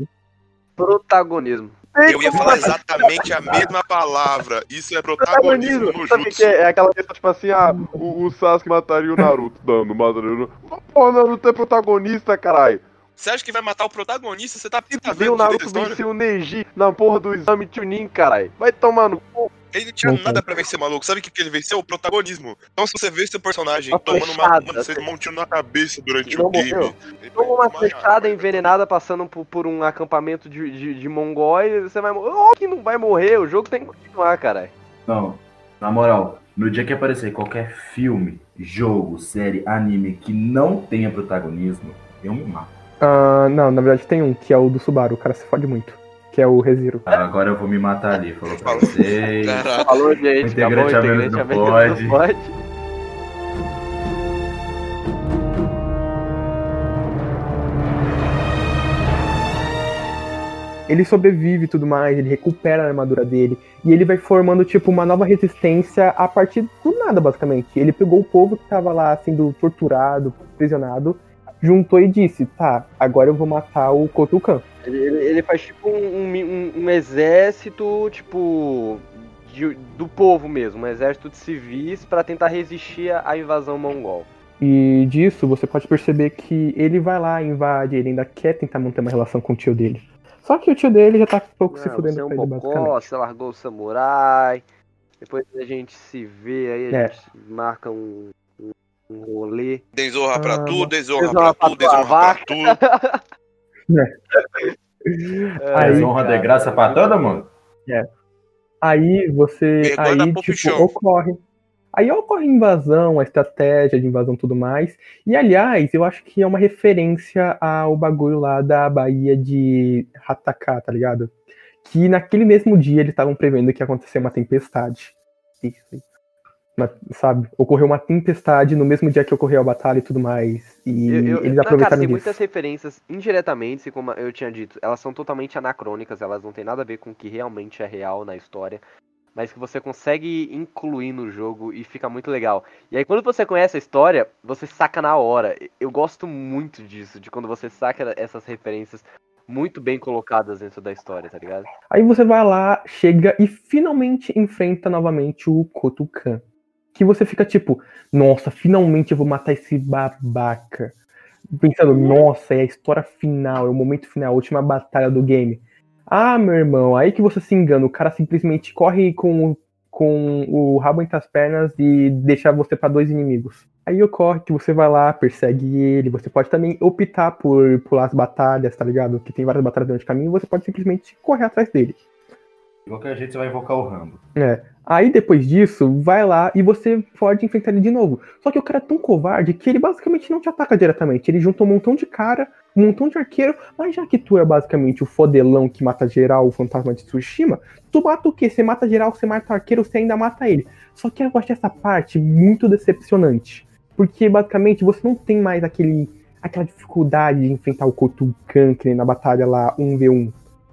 Protagonismo. Eu ia falar exatamente a mesma palavra. Isso é protagonismo no Sabe que é? é aquela questão, tipo assim, ah, o, o Sasuke mataria o Naruto, dando, mataria Pô, o Naruto é protagonista, caralho. Você acha que vai matar o protagonista? Você tá, tá vendo o Naruto vencer o Neji na porra do exame Chunin, caralho. Vai tomar no cu. Ele não tinha nada pra vencer, maluco. Sabe o que, que ele venceu? O protagonismo. Então, se você vê seu personagem uma tomando uma, uma, você um tiro na cabeça durante o game. Toma uma flechada envenenada passando por, por um acampamento de, de, de mongóis, você vai morrer. Oh, que não vai morrer, o jogo tem que continuar, caralho. Não, na moral, no dia que aparecer qualquer filme, jogo, série, anime que não tenha protagonismo, eu me mato. Uh, não, na verdade tem um, que é o do Subaru, o cara se fode muito que é o Reziro. Ah, agora eu vou me matar ali, falou pra vocês. Falou, gente. O integrante acabou, integrante não, pode. não pode. Ele sobrevive e tudo mais, ele recupera a armadura dele. E ele vai formando, tipo, uma nova resistência a partir do nada, basicamente. Ele pegou o povo que tava lá sendo torturado, prisionado, juntou e disse: tá, agora eu vou matar o Kotukan. Ele, ele, ele faz tipo um, um, um exército, tipo. De, do povo mesmo, um exército de civis para tentar resistir à invasão mongol. E disso você pode perceber que ele vai lá, invade, ele ainda quer tentar manter uma relação com o tio dele. Só que o tio dele já tá um pouco Não, se fudendo você é um ele, bocó, Você largou o samurai. Depois a gente se vê aí, a é. gente marca um Desonra ah, pra tudo, desonra, desonra pra, tudo, desonra pra tudo. é. Aí, desonra de graça pra todo mundo? É. Aí você. aí, tipo, ocorre. Aí ocorre a invasão, a estratégia de invasão e tudo mais. E aliás, eu acho que é uma referência ao bagulho lá da Bahia de Hataka, tá ligado? Que naquele mesmo dia eles estavam prevendo que ia acontecer uma tempestade. Isso, sabe, ocorreu uma tempestade no mesmo dia que ocorreu a batalha e tudo mais. E eu, eu, eles aproveitaram cara, tem muitas referências indiretamente, como eu tinha dito, elas são totalmente anacrônicas, elas não têm nada a ver com o que realmente é real na história, mas que você consegue incluir no jogo e fica muito legal. E aí quando você conhece a história, você saca na hora. Eu gosto muito disso, de quando você saca essas referências muito bem colocadas dentro da história, tá ligado? Aí você vai lá, chega e finalmente enfrenta novamente o Kotukan que você fica tipo, nossa, finalmente eu vou matar esse babaca. Pensando, nossa, é a história final, é o momento final, a última batalha do game. Ah, meu irmão, aí que você se engana, o cara simplesmente corre com, com o rabo entre as pernas e deixa você para dois inimigos. Aí ocorre que você vai lá, persegue ele, você pode também optar por pular as batalhas, tá ligado? Que tem várias batalhas durante o caminho, você pode simplesmente correr atrás dele. De qualquer jeito você vai invocar o Rambo. É. Aí depois disso, vai lá e você pode enfrentar ele de novo. Só que o cara é tão covarde que ele basicamente não te ataca diretamente. Ele junta um montão de cara, um montão de arqueiro, mas já que tu é basicamente o fodelão que mata geral, o fantasma de Tsushima, tu mata o quê? Você mata geral, você mata arqueiro, você ainda mata ele. Só que eu acho essa parte muito decepcionante. Porque basicamente você não tem mais aquele, aquela dificuldade de enfrentar o Kotukan, que na batalha lá 1v1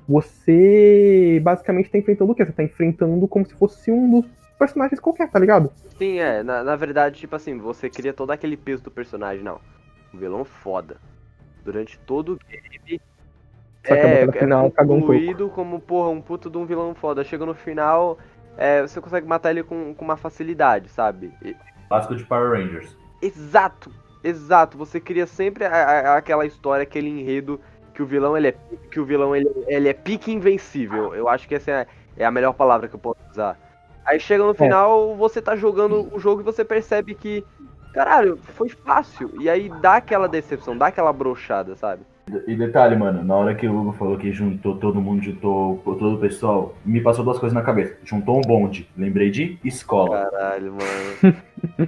você basicamente tá enfrentando o quê? Você tá enfrentando como se fosse um dos personagens qualquer, tá ligado? Sim, é. Na, na verdade, tipo assim, você cria todo aquele peso do personagem, não. Um vilão foda. Durante todo o game. Só é, no final, é concluído um como, porra, um puto de um vilão foda. Chega no final, é, você consegue matar ele com, com uma facilidade, sabe? Básico de Power Rangers. Exato, exato. Você cria sempre a, a, aquela história, aquele enredo que o vilão ele é que o vilão ele, ele é pique invencível. Eu acho que essa é, é a melhor palavra que eu posso usar. Aí chega no final, você tá jogando o jogo e você percebe que, caralho, foi fácil. E aí dá aquela decepção, dá aquela brochada, sabe? E detalhe, mano, na hora que o Hugo falou que juntou todo mundo, juntou todo o pessoal, me passou duas coisas na cabeça. Juntou um bonde, lembrei de escola. Caralho, mano.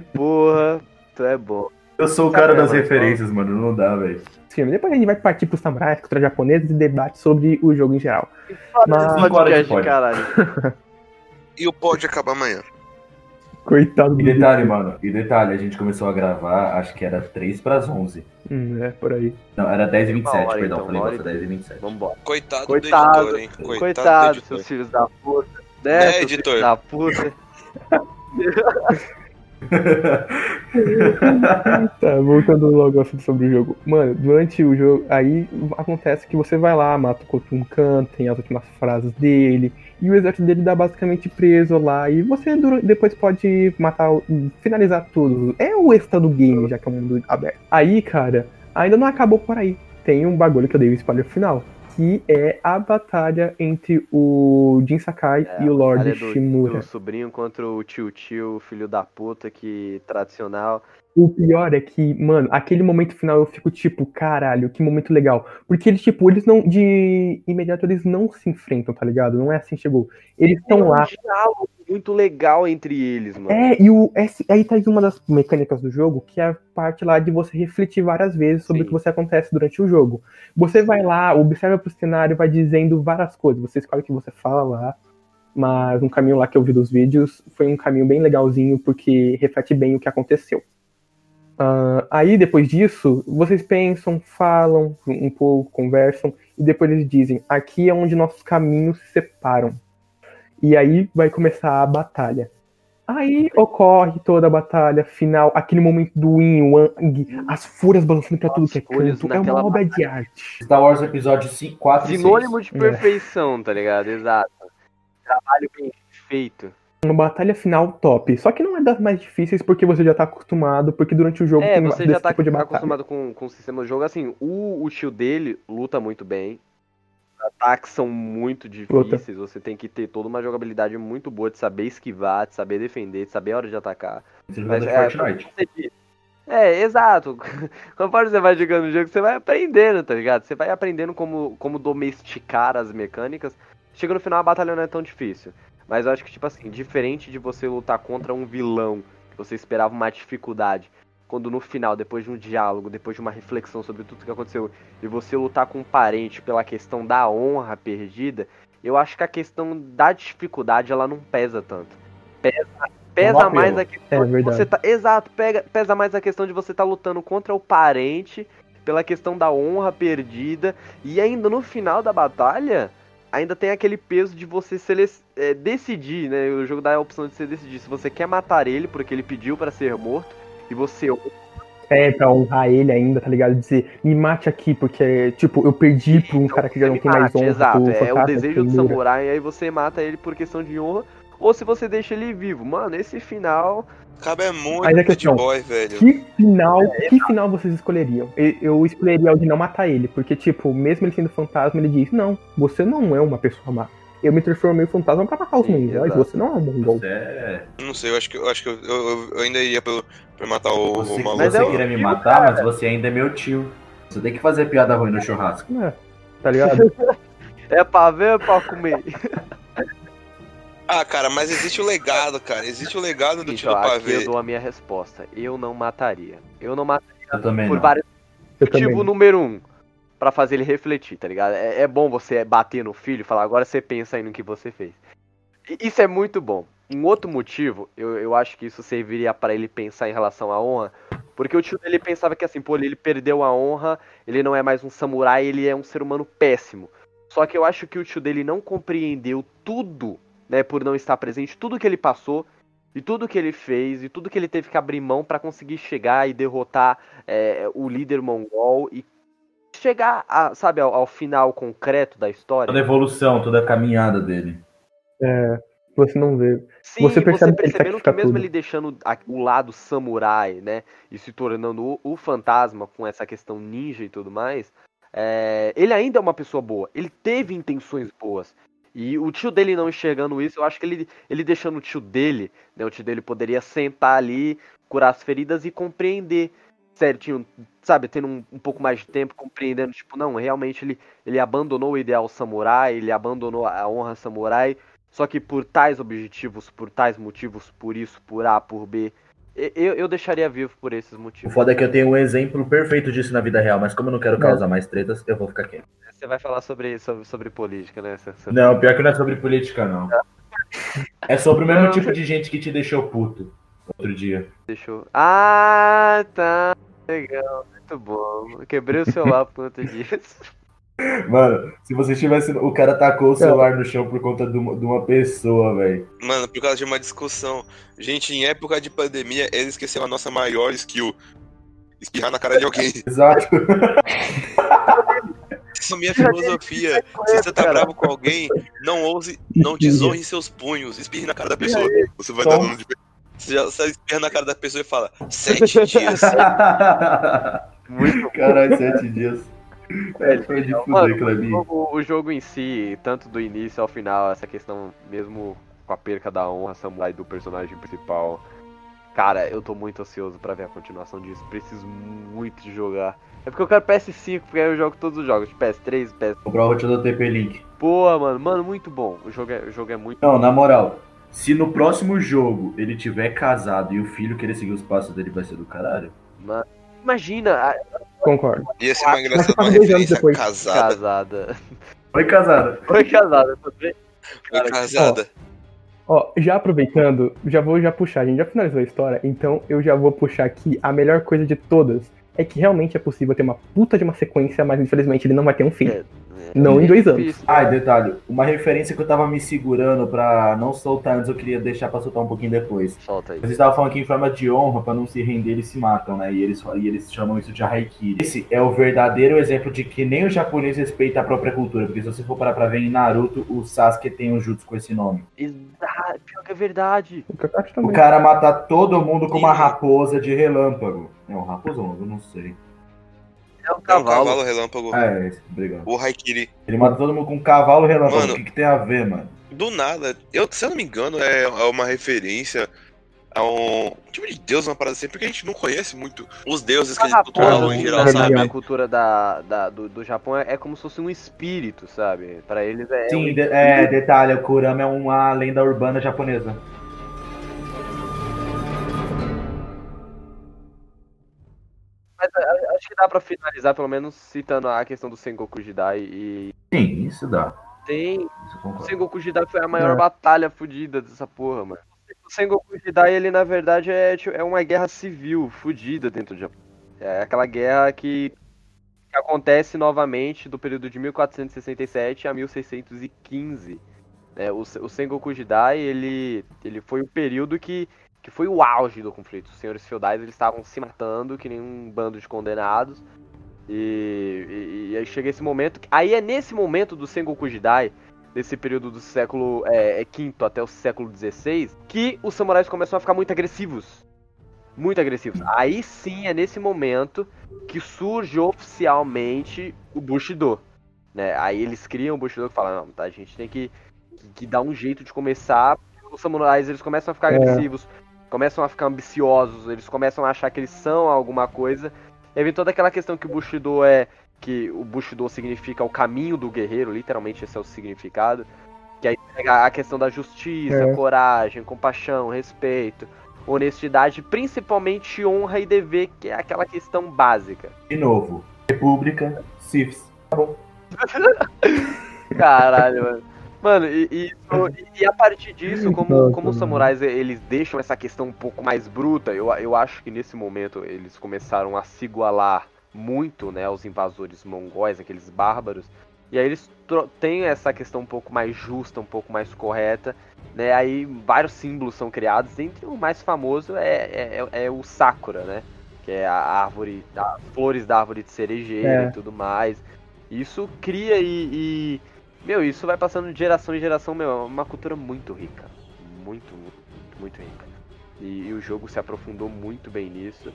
Porra, tu é bom. Eu sou o cara das referências, mano, não dá, velho. Filme. Depois a gente vai partir pro samurais, cultura japonesa e debate sobre o jogo em geral. Mas- Podcast, pod. caralho. E o pode acabar amanhã. Coitado do E detalhe, mano, e detalhe, a gente começou a gravar, acho que era 3 pras 11. Hum, é, por aí. Não, era 10 e 27, Uma hora, perdão, então, falei e 10 e 27. Vambora. Coitado, Coitado, do editor, hein? Coitado, Coitado, do seus filhos da puta. Né, Né, seus editor? da puta. Tá, voltando logo assunto sobre o jogo. Mano, durante o jogo, aí acontece que você vai lá, mata o Kotunkan, tem as últimas frases dele, e o exército dele dá basicamente preso lá, e você depois pode matar, finalizar tudo. É o extra do game, já que é um mundo aberto. Aí, cara, ainda não acabou por aí. Tem um bagulho que eu dei o spoiler final. Que é a batalha entre o Jin Sakai É, e o Lord do- Shimura. Do sobrinho contra o tio tio, filho da puta, que tradicional. O pior é que, mano, aquele momento final eu fico tipo, caralho, que momento legal. Porque eles, tipo, eles não. De imediato eles não se enfrentam, tá ligado? Não é assim, chegou. Eles estão um lá. diálogo muito legal entre eles, mano. É, e o. esse- aí tá aí uma das mecânicas do jogo, que é a parte lá de você refletir várias vezes sobre Sim. o que você acontece durante o jogo. Você vai lá, observa pro cenário, vai dizendo várias coisas. Você escolhe o que você fala lá. Mas um caminho lá que eu vi dos vídeos foi um caminho bem legalzinho, porque reflete bem o que aconteceu. Ah, aí, depois disso, vocês pensam, falam um pouco, conversam, e depois eles dizem: aqui é onde nossos caminhos se separam. E aí vai começar a batalha. Aí ocorre toda a batalha final, aquele momento do Yin Wang, as fúrias balançando pra tudo As que é folhas canto. É uma obra de arte. Star Wars episódio 5, 4 e 6. Sinônimo de É. perfeição, tá ligado? Exato. Trabalho bem feito. Uma batalha final top. Só que não é das mais difíceis porque você já tá acostumado, porque durante o jogo É, tem você desse já tá tipo de batalha. acostumado com, com o sistema do jogo. Assim, o, o tio dele luta muito bem. Os ataques são muito difíceis. Você tem que ter toda uma jogabilidade muito boa de saber esquivar, de saber defender, de saber a hora de atacar. Você Mas é, Fortnite. você. É, exato. Conforme você vai jogando o jogo, você vai aprendendo, tá ligado? Você vai aprendendo como, como domesticar as mecânicas. Chega no final, a batalha não é tão difícil. Mas eu acho que, tipo assim, diferente de você lutar contra um vilão, que você esperava uma dificuldade, quando no final, depois de um diálogo, depois de uma reflexão sobre tudo que aconteceu, e você lutar com um parente pela questão da honra perdida, eu acho que a questão da dificuldade, ela não pesa tanto. Pesa, pesa mais a questão É de verdade. você tá, exato, pega, pesa mais a questão de você estar lutando contra o parente pela questão da honra perdida e ainda no final da batalha ainda tem aquele peso de você é, decidir, né? O jogo dá a opção de você decidir se você quer matar ele porque ele pediu pra ser morto e você É, pra honrar ele ainda, tá ligado? Dizer, me mate aqui, porque, tipo, eu perdi pra um cara que já não tem mais honra. Exato, pro é o desejo do samurai e aí você mata ele por questão de honra ou se você deixa ele vivo. Mano, esse final Cabe é muito Mas é questão, boy, velho. Que final, que final vocês escolheriam? Eu, eu escolheria o de não matar ele, porque, tipo, mesmo ele sendo fantasma, ele diz, não, você não é uma pessoa má. Eu me transformei em fantasma pra matar os mongóis, você não é um mongol. É... Não sei, eu acho que eu, acho que eu, eu, eu ainda iria pelo, pra matar o, você, o maluco. Mas você é queria me matar, cara. mas você ainda é meu tio. Você tem que fazer piada ruim no churrasco. É, tá ligado? é pra ver ou é pra comer? Ah, cara, mas existe o legado, cara. Existe o legado do tio Então, do aqui eu pavê. dou a minha resposta. Eu não mataria. Eu não mataria Eu também por não. vários Eu Motivo número um, pra fazer ele refletir, tá ligado? É, é bom você bater no filho e falar, agora você pensa aí no que você fez. Isso é muito bom. Um outro motivo, eu, eu acho que isso serviria pra ele pensar em relação à honra, porque o tio dele pensava que assim, pô, ele perdeu a honra, ele não é mais um samurai, ele é um ser humano péssimo. Só que eu acho que o tio dele não compreendeu tudo, né, por não estar presente, tudo que ele passou, e tudo que ele fez, e tudo que ele teve que abrir mão pra conseguir chegar e derrotar é, o líder mongol e chegar, a, sabe, ao, ao final concreto da história. Toda a evolução, toda a caminhada dele. É, você não vê. Sim, você você, percebe que ele percebendo que sacrifica mesmo tudo. ele deixando o lado samurai, né, e se tornando o, o fantasma com essa questão ninja e tudo mais, é, ele ainda é uma pessoa boa. Ele teve intenções boas. E o tio dele não enxergando isso, eu acho que ele, ele deixando o tio dele, né? O tio dele poderia sentar ali, curar as feridas e compreender certinho, sabe, tendo um, um, pouco mais de tempo, compreendendo, tipo, não, realmente ele, ele abandonou o ideal samurai, ele abandonou a honra samurai, só que por tais objetivos, por tais motivos, por isso, por A, por B, eu, eu deixaria vivo por esses motivos. O foda é que eu tenho um exemplo perfeito disso na vida real, mas como eu não quero causar mais tretas, eu vou ficar quieto. Você vai falar sobre, sobre, sobre política, né? Sobre... Não, pior que não é sobre política, não. É sobre o mesmo não, tipo de gente que te deixou puto outro dia. Deixou. Ah, tá. Legal, muito bom. quebrei o celular por conta disso. Mano, se você tivesse. O cara tacou o celular no chão por conta de uma, de uma pessoa, velho. Mano, por causa de uma discussão. Gente, em época de pandemia, ele esqueceu a nossa maior skill: espirrar na cara de alguém. Exato. Essa é a minha filosofia. Se você tá bravo com alguém, não ouse, não desonre seus punhos. Espirre na cara da pessoa. Você vai dar dano de. Você já sai espirra na cara da pessoa e fala: Sete dias. Muito Caralho, sete dias. É, foi de fuder, Clebinho. O, o jogo em si, tanto do início ao final, essa questão, mesmo com a perca da honra samurai do personagem principal. Cara, eu tô muito ansioso para ver a continuação disso. Preciso muito jogar. É porque eu quero PS5, porque aí eu jogo todos os jogos, PS3, PS. Comprar o do TP Link. Pô, mano, mano, muito bom. O jogo é, o jogo é muito Não, na moral, se no próximo jogo ele tiver casado e o filho querer seguir os passos dele vai ser do caralho. Mano, imagina. Concordo. Ia ser uma engraçada uma referência depois. casada. Casada. Foi casada. Foi casada. Foi casada. Ó, ó, já aproveitando, já vou já puxar, a gente já finalizou a história, então eu já vou puxar aqui a melhor coisa de todas. É que realmente é possível ter uma puta de uma sequência, mas infelizmente ele não vai ter um fim. É. Não em dois anos. Ah, detalhe, uma referência que eu tava me segurando pra não soltar antes, eu queria deixar pra soltar um pouquinho depois. Solta aí. Vocês estavam falando que em forma de honra, pra não se render, eles se matam, né? E eles, e eles chamam isso de haikiri. Esse é o verdadeiro exemplo de que nem o japonês respeita a própria cultura, porque se você for parar pra ver em Naruto, o Sasuke tem um jutsu com esse nome. Exato, pior que é verdade. O, o cara mata todo mundo com uma raposa de relâmpago. É um raposão, eu não sei. É um cavalo. É um cavalo relâmpago. Ah, é esse, obrigado. O Haikiri. Ele mata todo mundo com um cavalo relâmpago. Mano, o que, que, tem a ver, mano? Do nada. Eu, se eu não me engano, é, é uma referência a um tipo de deus, uma parada assim, porque a gente não conhece muito os deuses que eles cultuavam em geral, sabe? A cultura da, da do, do, Japão é, é, como se fosse um espírito, sabe? Pra eles é. Sim, um de, é, detalhe, o Kurama é uma lenda urbana japonesa. Mas acho que dá pra finalizar, pelo menos, citando a questão do Sengoku Jidai e. Sim, isso dá. Tem. O Sengoku Jidai foi a maior é. batalha fodida dessa porra, mano. O Sengoku Jidai, ele na verdade é, tipo, é uma guerra civil fodida dentro do Japão. É aquela guerra que, que acontece novamente do período de 1467 a 1615. É, o, o Sengoku Jidai, ele, ele foi o período que que foi o auge do conflito. Os senhores feudais eles estavam se matando que nem um bando de condenados. E, e, e aí chega esse momento. Aí é nesse momento do Sengoku Jidai, nesse período do século é, V é até o século XVI, que os samurais começam a ficar muito agressivos. Muito agressivos. Aí sim é nesse momento que surge oficialmente o Bushido. Né? Aí eles criam o Bushido que fala, não, tá, a gente tem que, que, que dar um jeito de começar. Os samurais eles começam a ficar é. agressivos começam a ficar ambiciosos, eles começam a achar que eles são alguma coisa. E aí vem toda aquela questão que o Bushido é. Que o Bushido significa o caminho do guerreiro, literalmente esse é o significado. Que aí pega a questão da justiça, é. coragem, compaixão, respeito, honestidade, principalmente honra e dever, que é aquela questão básica. De novo, República, CIFs. Tá bom. Caralho, mano. Mano, e, e, e, a partir disso, como, como os samurais eles deixam essa questão um pouco mais bruta, eu, eu acho que nesse momento eles começaram a se igualar muito, né, aos invasores mongóis, aqueles bárbaros, e aí eles têm essa questão um pouco mais justa, um pouco mais correta, né, aí vários símbolos são criados, entre o mais famoso é, é, é o Sakura, né, que é a árvore, as flores da árvore de cerejeira é. e tudo mais. Isso cria e, e meu, isso vai passando de geração em geração, meu, é uma cultura muito rica. Muito, muito, muito rica. E, e, o jogo se aprofundou muito bem nisso.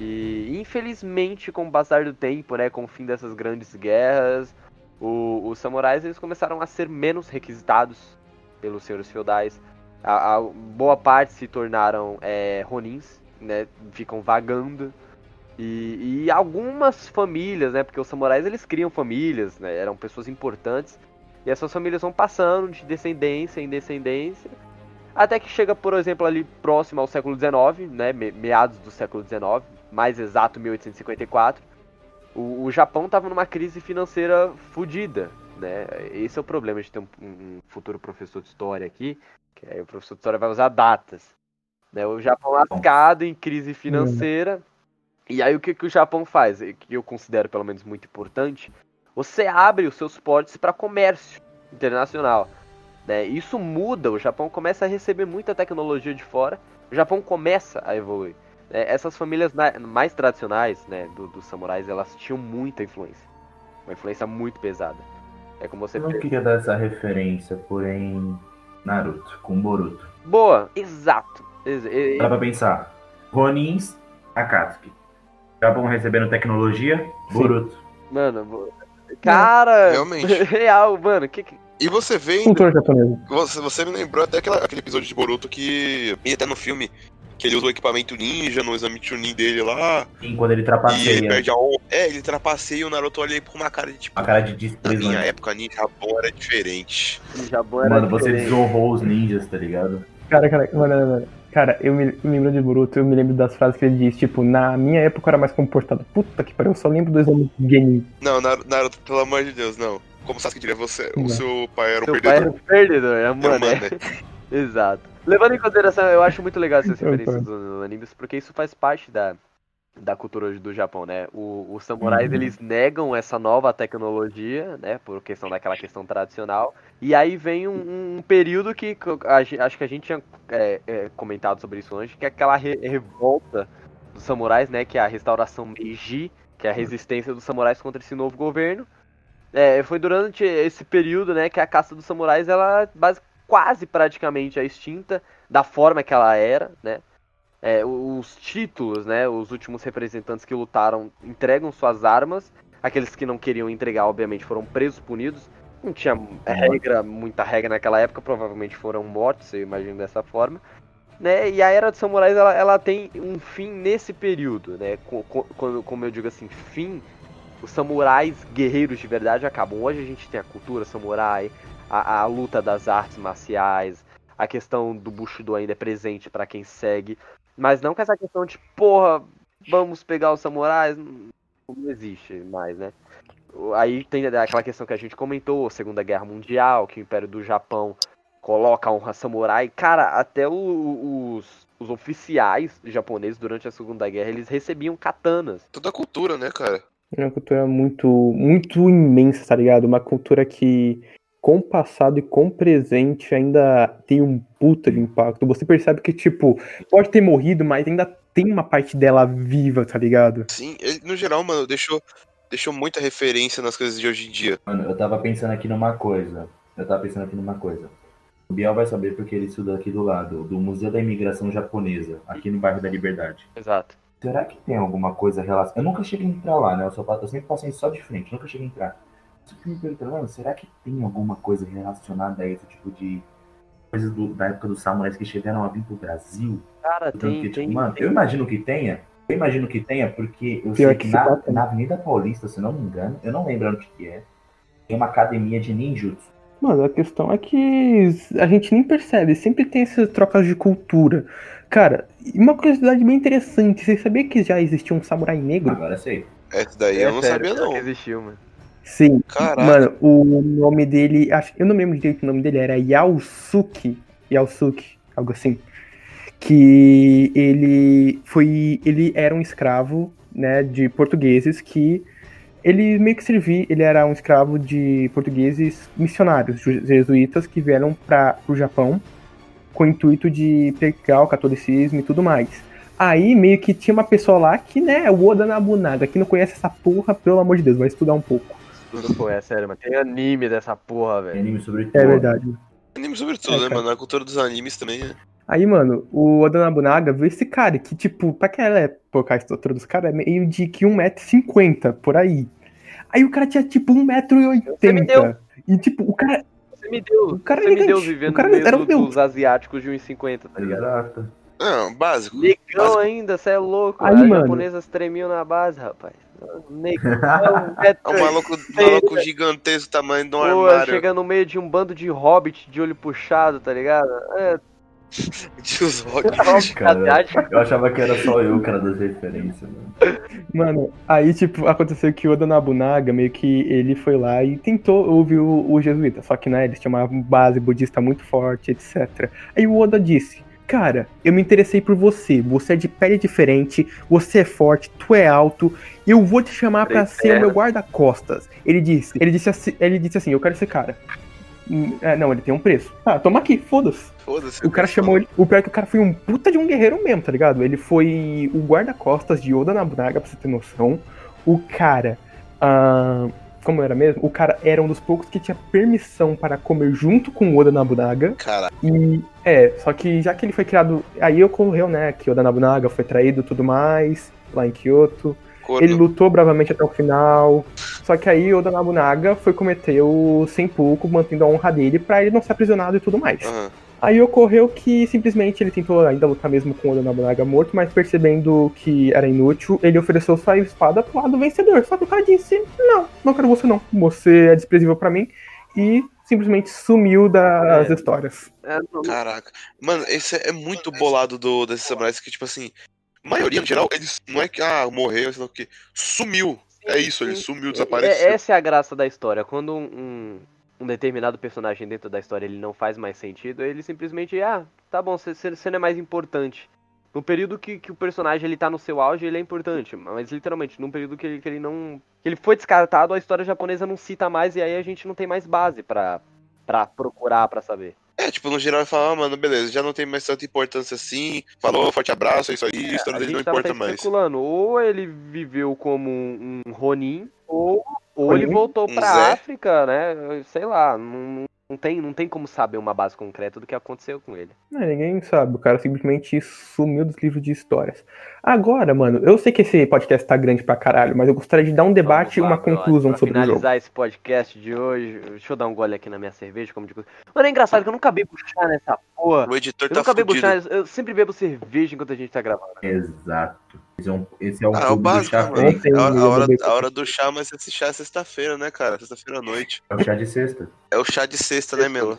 E infelizmente, com o passar do tempo, né, com o fim dessas grandes guerras, o, os samurais eles começaram a ser menos requisitados pelos senhores feudais. A, a boa parte se tornaram é, ronins, né? Ficam vagando. E, e, algumas famílias, né? Porque os samurais eles criam famílias, né? Eram pessoas importantes. E essas famílias vão passando de descendência em descendência. Até que chega, por exemplo, ali próximo ao século XIX, né? Meados do século XIX, mais exato 1854. O, o Japão estava numa crise financeira fodida, né? Esse é o problema de ter um, um futuro professor de história aqui, que aí o professor de história vai usar datas. Né? O Japão lascado em crise financeira. E aí o que, que o Japão faz? Que eu considero pelo menos muito importante. Você abre os seus portos para comércio internacional. Né? Isso muda, o Japão começa a receber muita tecnologia de fora. O Japão começa a evoluir. É, essas famílias mais tradicionais né, dos do samurais, elas tinham muita influência. Uma influência muito pesada. É como você. Eu não queria dar essa referência, porém. Naruto, com Boruto. Boa, exato. Ex Dá pra pensar. Ronins, Akatsuki. Japão recebendo tecnologia, Boruto. Mano, cara. Realmente. Real, mano. Que, que... E você vê. Cultura japonesa. Você, você me lembrou até aquela, aquele episódio de Boruto que. E até no filme que ele usa o equipamento ninja no exame Chunin dele lá. Sim, quando ele trapaceia. E ele perde a honra. É, ele trapaceia e o Naruto olha aí com uma cara de tipo. Uma cara de desprezo. Na minha época, ninja Japão era diferente. Japão era Mano, diferente. você desonrou os ninjas, tá ligado? Cara, cara, mano, mano. Cara, eu me, lembro de Boruto, eu me lembro das frases que ele diz, tipo, na minha época eu era mais comportado. Puta que pariu, eu só lembro do exame Genin. Não, Nar- Naruto, pelo amor de Deus, não. Como Sasuke diria você, Não. o seu pai era um Seu pai perdedor. era um perdedor, é É mané. mané. Exato. Levando em consideração, eu acho muito legal essas Eu referências concordo. dos animes, porque isso faz parte da, da cultura hoje do Japão, né? O, os samurais, Uhum. eles negam essa nova tecnologia, né? Por questão daquela questão tradicional. E aí vem um, um período que a acho que a gente tinha é, é, comentado sobre isso antes, que é aquela re- revolta dos samurais, né? Que é a restauração Meiji, que é a resistência dos samurais contra esse novo governo. É, foi durante esse período, né, que a caça dos samurais, ela base, quase praticamente é extinta da forma que ela era, né? É, os títulos, né, os últimos representantes que lutaram entregam suas armas, aqueles que não queriam entregar, obviamente, foram presos, punidos. Não tinha regra, muita regra naquela época, provavelmente foram mortos, eu imagino dessa forma. Né? E a era dos samurais ela, ela tem um fim nesse período, né? Quando, como eu digo assim, fim, os samurais guerreiros de verdade acabam. Hoje a gente tem a cultura samurai, a, a luta das artes marciais, a questão do Bushido ainda é presente pra quem segue, mas não com essa questão de, porra, vamos pegar os samurais, não, existe mais, né? Aí tem aquela questão que a gente comentou, Segunda Guerra Mundial, que o Império do Japão coloca a honra samurai. Cara, até o- os, os oficiais japoneses durante a Segunda Guerra, eles recebiam katanas. Toda a cultura, né, cara? É uma cultura muito, muito imensa, tá ligado? Uma cultura que, com o passado e com o presente, ainda tem um puta de impacto. Você percebe que, tipo, pode ter morrido, mas ainda tem uma parte dela viva, tá ligado? Sim, ele, no geral, mano, deixou, deixou muita referência nas coisas de hoje em dia. Mano, eu tava pensando aqui numa coisa. Eu tava pensando aqui numa coisa. O Biel vai saber porque ele estuda aqui do lado, do Museu da Imigração Japonesa, aqui no bairro da Liberdade. Exato. Será que tem alguma coisa relacionada? Eu nunca cheguei a entrar lá, né? Eu, só, eu sempre passei só de frente, nunca cheguei a entrar. Fico me perguntando, será que tem alguma coisa relacionada a esse tipo de coisas do- da época dos samurais que chegaram a vir pro Brasil? Cara, Tanto tem, que, tipo, tem, mano, tem- eu imagino que tenha. Eu imagino que tenha, porque eu Pior sei que que se na, né? na Avenida Paulista, se não me engano, eu não lembro onde que é, tem uma academia de ninjutsu. Mano, a questão é que a gente nem percebe, sempre tem essas trocas de cultura. Cara, uma curiosidade bem interessante, você sabia que já existia um samurai negro? Agora sei. Essa daí é eu não sério, sabia, não. que existiu, mano. Sim. Caraca. Mano, o nome dele, acho, eu não lembro direito o nome dele, era Yausuke, Yausuke, algo assim. Que ele foi, ele era um escravo, né, de portugueses que ele meio que servia, ele era um escravo de portugueses missionários, jesuítas que vieram para o Japão com o intuito de pregar o catolicismo e tudo mais. Aí meio que tinha uma pessoa lá que, né, o Oda Nobunaga, que não conhece essa porra, pelo amor de Deus, vai estudar um pouco. Tudo foi, é sério, mano. Tem anime dessa porra, Tem velho. anime sobre tudo. É verdade. Anime sobretudo, É, né, mano? A cultura dos animes também, né? Aí, mano, o Oda Nobunaga viu esse cara que, tipo, pra aquela época, a estrutura dos caras é meio de que 1,50m por aí. Aí o cara tinha tipo 1,80m. E tipo, o cara. Você me deu. O cara você me deu vivendo O cara era do- meu. dos asiáticos de 1,50, tá ligado? Exato. Não, básico. Negão Básico. ainda, você é louco. Aí, As mano. japonesas tremiam na base, rapaz. Negão, É um maluco, um maluco gigantesco, tamanho de um Pô, armário. chega no meio de um bando de hobbit de olho puxado, tá ligado? É, De os rock. hobbit Cara. Eu achava que era só eu, cara, das referências, mano. Mano, aí, tipo, aconteceu que o Oda Nobunaga, meio que ele foi lá e tentou ouvir o, o jesuíta, só que, né, eles tinham uma base budista muito forte, etc. Aí o Oda disse, cara, eu me interessei por você, você é de pele diferente, você é forte, tu é alto, e eu vou te chamar pra Três ser o meu guarda-costas. Ele disse, ele disse assim, ele disse assim, eu quero esse cara. Hum, é, não, ele tem um preço. Tá, toma aqui, foda-se. Foda-se. O cara chamou ele. O pior é que o cara foi um puta de um guerreiro mesmo, tá ligado? Ele foi o guarda-costas de Oda Nobunaga, pra você ter noção. O cara. ah, como era mesmo? O cara era um dos poucos que tinha permissão para comer junto com o Oda Nobunaga. Caralho. E. É, só que já que ele foi criado. Aí ocorreu, né? Que Oda Nobunaga foi traído e tudo mais. Lá em Kyoto. Corno. Ele lutou bravamente até o final. Só que aí Oda Nobunaga foi cometer o seppuku, mantendo a honra dele pra ele não ser aprisionado e tudo mais. Aham. Aí ocorreu que simplesmente ele tentou ainda lutar mesmo com o Oda Nobunaga morto, mas percebendo que era inútil, ele ofereceu sua espada pro lado vencedor. Só que o cara disse: Não, não quero você não. Você é desprezível pra mim. E simplesmente sumiu das É. histórias. É, Caraca. Mano, esse é muito bolado do, desses samurais que, tipo assim, a maioria, no geral, eles não é que, ah, morreu, sei lá o que. Sumiu. É isso, ele sumiu, É- desapareceu. Essa é a graça da história. Quando um, um- determinado personagem dentro da história ele não faz mais sentido, ele simplesmente, ah, tá bom, você- não é mais importante. No período que, que o personagem ele tá no seu auge, ele é importante. Mas literalmente, num período que ele, que ele não. que ele foi descartado, a história japonesa não cita mais e aí a gente não tem mais base pra procurar, pra saber. É, tipo, no geral, ele fala, ah, mano, beleza, já não tem mais tanta importância assim. Falou, forte abraço, é isso aí, a história a dele não importa mais. especulando, ou ele viveu como um, um Ronin, ou, ou Ronin? ele voltou Um pra Zé? África, né? Sei lá, não, não, tem, não tem como saber uma base concreta do que aconteceu com ele. Não, ninguém sabe, o cara simplesmente sumiu dos livros de histórias. Agora, mano, eu sei que esse podcast tá grande pra caralho, mas eu gostaria de dar um debate e uma conclusão pra sobre o jogo. finalizar esse podcast de hoje, deixa eu dar um gole aqui na minha cerveja, como de coisa. Mano, é engraçado que eu nunca bebo chá nessa porra. O editor Eu tá nunca bebo chá, eu sempre bebo cerveja enquanto a gente tá gravando. Exato. Esse é um, esse é um Ah, é o básico, chá mano. A, a hora, a hora do chá, mas esse chá é sexta-feira, né, cara? Sexta-feira à noite. É o chá de sexta. É o chá de sexta, né, Melo?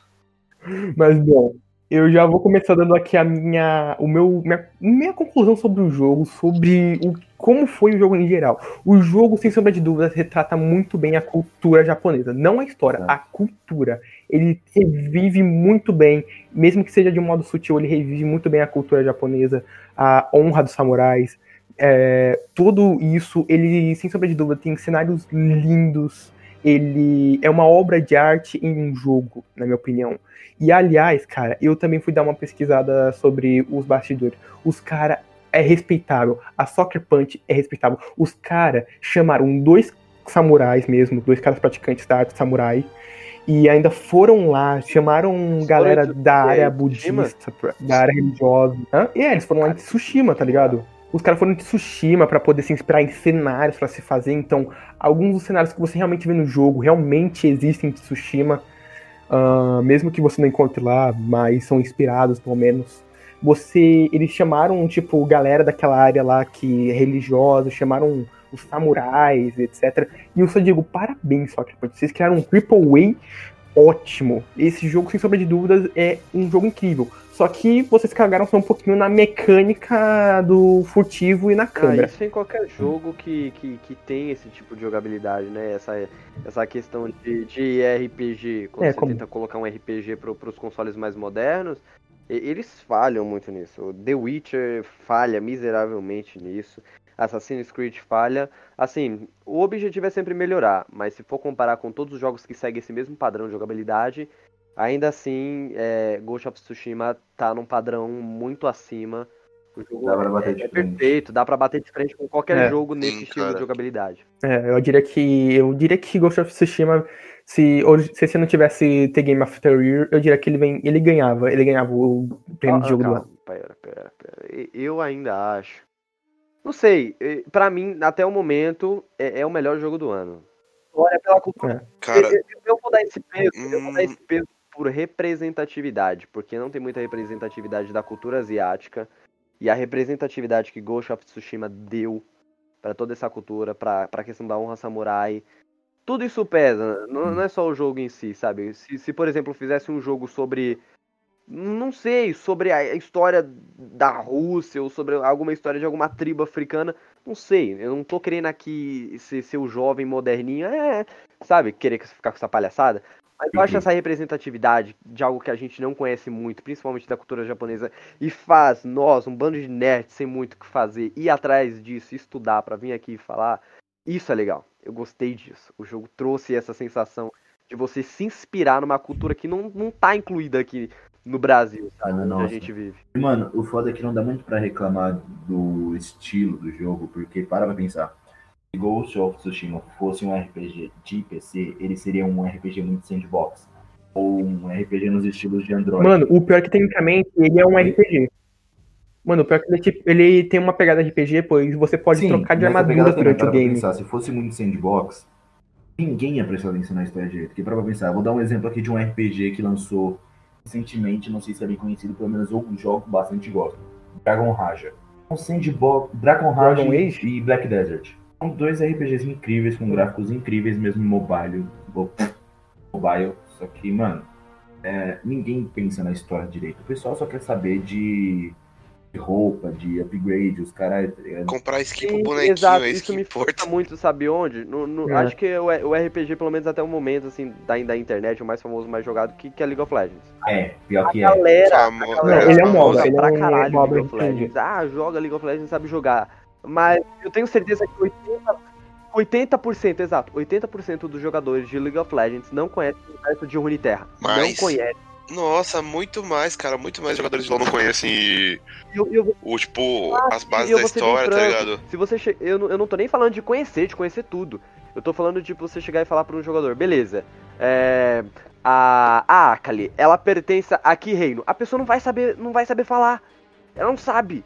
Mas bom, eu já vou começar dando aqui a minha, o meu, minha, minha conclusão sobre o jogo, sobre o, como foi o jogo em geral. O jogo, sem sombra de dúvidas, retrata muito bem a cultura japonesa, não a história, a cultura. Ele revive muito bem, mesmo que seja de um modo sutil, ele revive muito bem a cultura japonesa, a honra dos samurais. É, tudo isso, ele, sem sombra de dúvida, tem cenários lindos. Ele é uma obra de arte em um jogo, na minha opinião. E aliás, cara, eu também fui dar uma pesquisada sobre os bastidores. Os cara é respeitável. A Soccer Punch é respeitável. Os cara chamaram dois samurais mesmo, dois caras praticantes da arte samurai. E ainda foram lá, chamaram galera da área budista, da área religiosa. E é, eles foram lá em Tsushima, tá ligado? Os caras foram de Tsushima pra poder se inspirar em cenários pra se fazer. Então, alguns dos cenários que você realmente vê no jogo realmente existem em Tsushima. Ah, mesmo que você não encontre lá, mas são inspirados, pelo menos. Você. Eles chamaram, tipo, galera daquela área lá que é religiosa, chamaram os samurais, etc. E eu só digo, parabéns, Soccer Punch. Vocês criaram um Triple A ótimo. Esse jogo, sem sombra de dúvidas, é um jogo incrível. Só que vocês cagaram só um pouquinho na mecânica do furtivo e na Ah, câmera. isso em qualquer jogo que, que, que tem esse tipo de jogabilidade, né? Essa, essa questão de, de RPG, quando É, você como- tenta colocar um RPG pro, pros consoles mais modernos, e- eles falham muito nisso. O The Witcher falha miseravelmente nisso. Assassin's Creed falha. Assim, o objetivo é sempre melhorar, mas se for comparar com todos os jogos que seguem esse mesmo padrão de jogabilidade, ainda assim, é, Ghost of Tsushima tá num padrão muito acima. O jogo Dá pra bater é, de é frente. perfeito, dá pra bater de frente com qualquer É. jogo nesse Sim, estilo cara. de jogabilidade. É, eu diria que. Eu diria que Ghost of Tsushima, se, hoje, se esse não tivesse The Game of the Year, eu diria que ele, vem, ele ganhava. Ele ganhava o prêmio Ah, de jogo do calma, ano. Pera, pera, pera. Eu ainda acho. Não sei, pra mim, até o momento, é, é o melhor jogo do ano. história, pela cultura. Cara, eu, eu- eu vou dar esse peso, eu vou dar Hum. esse peso por representatividade, porque não tem muita representatividade da cultura asiática e a representatividade que Ghost of Tsushima deu pra toda essa cultura, pra pra questão da honra samurai, tudo isso pesa. Não, não é só o jogo em si, sabe? Se, se por exemplo fizesse um jogo sobre não sei, sobre a história da Rússia ou sobre alguma história de alguma tribo africana, não sei. Eu não tô querendo aqui ser, ser o jovem moderninho, é, sabe, querer ficar com essa palhaçada. Mas eu acho Uhum. essa representatividade de algo que a gente não conhece muito, principalmente da cultura japonesa, e faz nós, um bando de nerds sem muito o que fazer, ir atrás disso, estudar pra vir aqui e falar, isso é legal. Eu gostei disso. O jogo trouxe essa sensação de você se inspirar numa cultura que não, não tá incluída aqui no Brasil, sabe? Ah, onde a gente vive. E, Mano, o foda é que não dá muito pra reclamar do estilo do jogo, porque para pra pensar. Se Ghost of Tsushima fosse um RPG de PC, ele seria um RPG muito sandbox. Ou um RPG nos estilos de Android. Mano, o pior é que tecnicamente ele é um RPG. Mano, o pior é que ele, é tipo, ele tem uma pegada RPG, pois você pode Sim, trocar de armadura durante o game. Pensar, se fosse muito sandbox, ninguém ia prestar atenção na história direito. Porque para pra pensar, vou dar um exemplo aqui de um RPG que lançou recentemente, não sei se é bem conhecido, pelo menos eu jogo bastante gosto. Dragon Raja. Um sandbox, Dragon Raja Dragon e Black Desert. São dois RPGs incríveis, com gráficos incríveis, mesmo mobile. mo- Mobile. Só que, mano, é, ninguém pensa na história direito. O pessoal só quer saber de, de roupa, de upgrade, os caras, ligado? comprar skin pro bonequinho, exato, é isso isso que me importa. muito, sabe onde? No, no- É. Acho que o, o RPG, pelo menos até o momento, assim, da, da internet, o mais famoso, mais jogado, que, que é League of Legends. É, pior que é. Galera, Famo- a galera ele é um. MOBA, ele é pra um caralho MOBA League of. Legends. Ah, joga League of Legends, sabe jogar. Mas eu tenho certeza que 80%, 80% exato, 80% dos jogadores de League of Legends não conhecem o universo de Runeterra. Não Mas- conhecem. Nossa, muito mais, cara. Muito mais jogadores de LoL não conhecem eu, eu o, tipo, as E bases da história, tá ligado? Se você che... eu, não, eu não tô nem falando de conhecer, de conhecer tudo. Eu tô falando de você chegar e falar pra um jogador, beleza. É. A, a Akali, ela pertence a que reino? A pessoa não vai saber, não vai saber falar. Ela não sabe.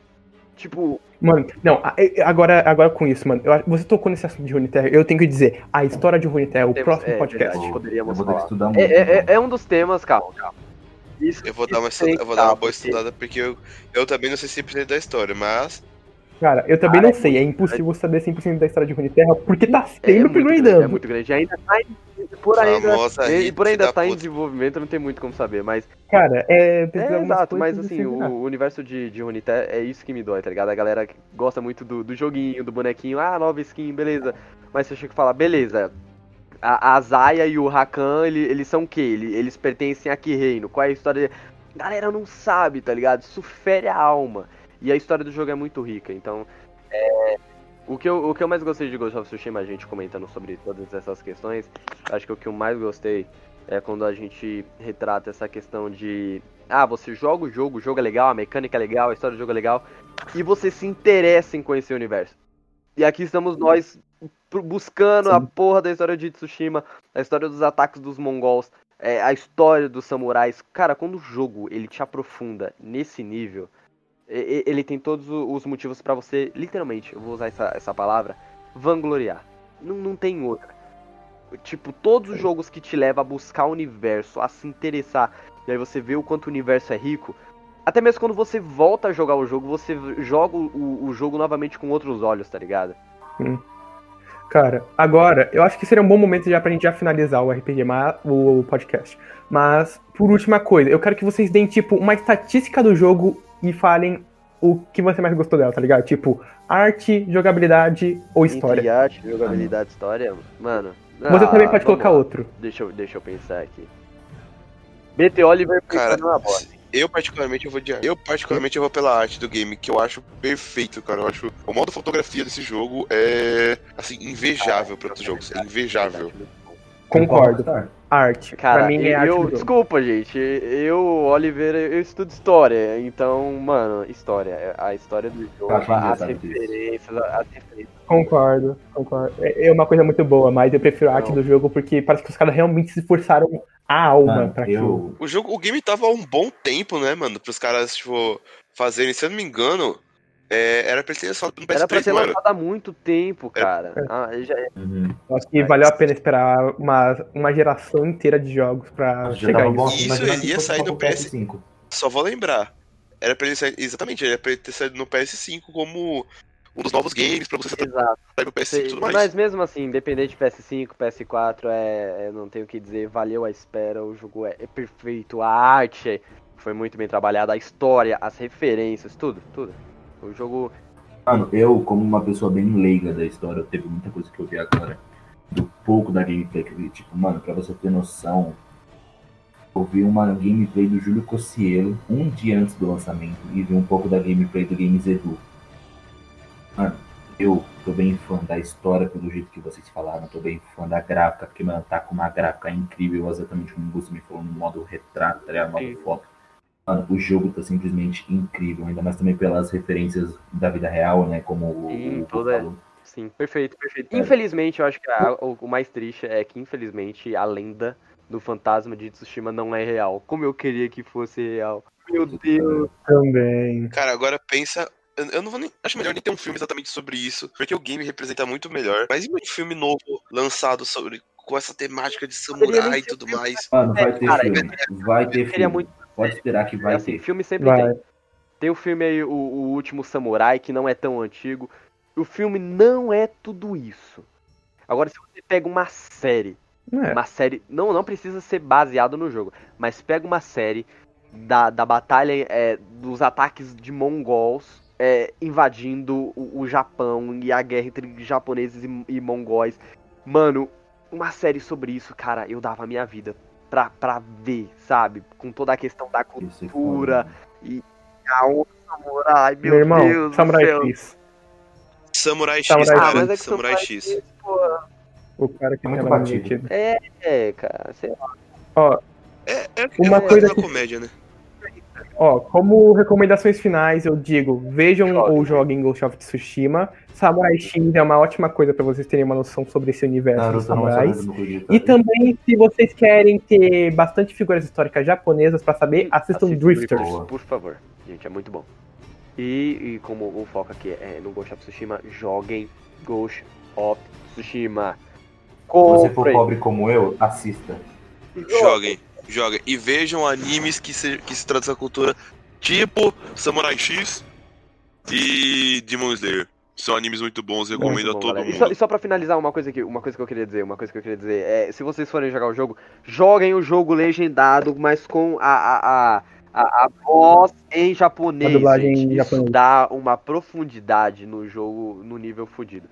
Tipo, Mano, não, agora, agora com isso, mano, eu você tocou nesse assunto de Runeterra, eu tenho que dizer, a história de Runeterra, o Temos- próximo é, podcast. verdade. Eu poderíamos vou falar. estudar muito. é, é, é um dos temas, calma, calma. Isso, Eu vou dar uma, estuda- eu vou dar uma boa estudada, porque eu, eu também não sei 100% da história, mas Cara, eu também Ah, não é sei, é impossível saber 100% da história de Runeterra, porque tá É, é sempre muito grande, é muito grande. Ainda tá em, por ainda, e por ainda da tá em puta. desenvolvimento, não tem muito como saber, mas Cara, é. É, exato, mas assim, o, o universo de, de Runeterra é isso que me dói, tá ligado? A galera que gosta muito do, do joguinho, do bonequinho, ah, nova skin, beleza. Mas você chega e fala, beleza, a, a Zaya e o Rakan, ele- eles são o quê? Ele- Eles pertencem a que reino? Qual é a história? Galera não sabe, tá ligado? Isso fere a alma. E a história do jogo é muito rica, então... é, O que, eu, o que eu mais gostei de Ghost of Tsushima, a gente comentando sobre todas essas questões, acho que o que eu mais gostei é quando a gente retrata essa questão de ah, você joga o jogo, o jogo é legal, a mecânica é legal, a história do jogo é legal, e você se interessa em conhecer o universo. E aqui estamos nós buscando a porra da história de Tsushima, a história dos ataques dos mongols, é, a história dos samurais. Cara, quando o jogo ele te aprofunda nesse nível, ele tem todos os motivos pra você, literalmente, eu vou usar essa, essa palavra, vangloriar. Não, não tem outra. Tipo, todos os jogos que te levam a buscar o universo, a se interessar, e aí você vê o quanto o universo é rico. Até mesmo quando você volta a jogar o jogo, você joga o, o jogo novamente com outros olhos, tá ligado? Cara, agora, eu acho que seria um bom momento já pra gente já finalizar o RPG, o podcast. Mas, por última coisa, eu quero que vocês deem, tipo, uma estatística do jogo e falem o que você mais gostou dela, tá ligado? Tipo, arte, jogabilidade ou história. Entre arte, jogabilidade, história, mano. Você ah, também pode vamos colocar lá. outro. Deixa eu, deixa eu pensar aqui. BT Oliver Cara, na bola. eu particularmente eu vou de arte. Eu particularmente eu vou pela arte do game, que eu acho perfeito, cara. Eu acho o modo fotografia desse jogo é assim invejável para outros jogos, é invejável. Concordo. Arte. Cara, pra mim é arte eu, desculpa, gente. Eu, Oliver, eu estudo história. Então, mano, história. A história do jogo, acho as engraçado isso. referências, as referências. Concordo, concordo. É é uma coisa muito boa, mas eu prefiro a arte Não. do jogo porque parece que os caras realmente se esforçaram a alma Mano, pra aquilo. eu, O jogo, o game tava há um bom tempo, né, mano, pros caras tipo fazerem, se eu não me engano, É, era pra ele ter lançado no PS3, Era pra ter lançado há muito tempo, cara. Ah, já- Uhum. Acho que valeu a pena esperar uma, uma geração inteira de jogos pra Já chegar bom, Isso, imagina ele ia sair no pro PS. PS5. Só vou lembrar. Era pra ele sair. Exatamente, era pra ele ter saído no PS5 como um dos novos games pra você sair Exato. pro PS5 e tudo mais. Mas mesmo assim, independente de PS5, PS4, é, é- não tenho o que dizer, valeu a espera, o jogo é, é perfeito, a arte foi muito bem trabalhada, a história, as referências, tudo, tudo. O jogo Mano, eu, como uma pessoa bem leiga da história, teve muita coisa que eu vi agora. Do pouco da gameplay que eu vi. Tipo, mano, pra você ter noção, eu vi uma gameplay do Júlio Cossielo um dia antes do lançamento e vi um pouco da gameplay do Games Edu. Mano, eu tô bem fã da história pelo jeito que vocês falaram, tô bem fã da gráfica, porque, mano, tá com uma gráfica incrível, exatamente como o Gusto me falou, no modo retrato, tá ligado? modo foto. Mano, o jogo tá simplesmente incrível, ainda mais também pelas referências da vida real, né? Como o, Sim, o toda- falou. Sim, perfeito, perfeito. É. Infelizmente, eu acho que a- o, o mais triste é que, infelizmente, a lenda do fantasma de Tsushima não é real. Como eu queria que fosse real. Meu Deus. Também. Cara, agora pensa. Eu não vou nem. Acho melhor nem ter um filme exatamente sobre isso, porque o game representa muito melhor. Mas e um filme novo lançado sobre com essa temática de samurai e tudo mais? Mano, vai É, ter cara, filme. Vai ter Queria filme. muito. Pode esperar que vai assim, ter. filme sempre Vai. tem. Tem o filme aí, o, o Último Samurai, que não é tão antigo. O filme não é tudo isso. Agora, se você pega uma série, É. uma série, não, não precisa ser baseado no jogo, mas pega uma série da, da batalha, é, dos ataques de mongols é, invadindo o, o Japão e a guerra entre japoneses e, e mongóis. Mano, uma série sobre isso, cara, eu dava a minha vida pra, pra ver, sabe? Com toda a questão da é cultura, foda. a onda samurai, meu, Meu irmão, Deus do Samurai céu. X. Samurai X, Samurai cara. Ah, é Samurai X. X, O cara que Muito batido. divertido. É, cara, sei lá. Ó, É, é, Uma é coisa da que- comédia, né? Ó, como recomendações finais, eu digo, vejam ou joguem Ghost of Tsushima. Samurai X é uma ótima coisa pra vocês terem uma noção sobre esse universo dos Naruto vai samurais. E também, se vocês querem ter bastante figuras históricas japonesas pra saber, assistam Assista Drifters. Por favor. Gente, é muito bom. E, e como o foco aqui é no Ghost of Tsushima, joguem Ghost of Tsushima. Se você for pobre como eu, assista. Joguem, joguem. E vejam animes que se, que se tratam dessa cultura, tipo Samurai X e Demon Slayer. São animes muito bons, recomendo Muito a bom, todo galera. E mundo. só, e só pra finalizar, uma coisa, que, uma coisa que eu queria dizer, uma coisa que eu queria dizer, é, se vocês forem jogar o jogo, joguem o jogo legendado, mas com a, a, a, a, a voz em japonês, A gente. em Isso japonês. dá uma profundidade no jogo, no nível fudido.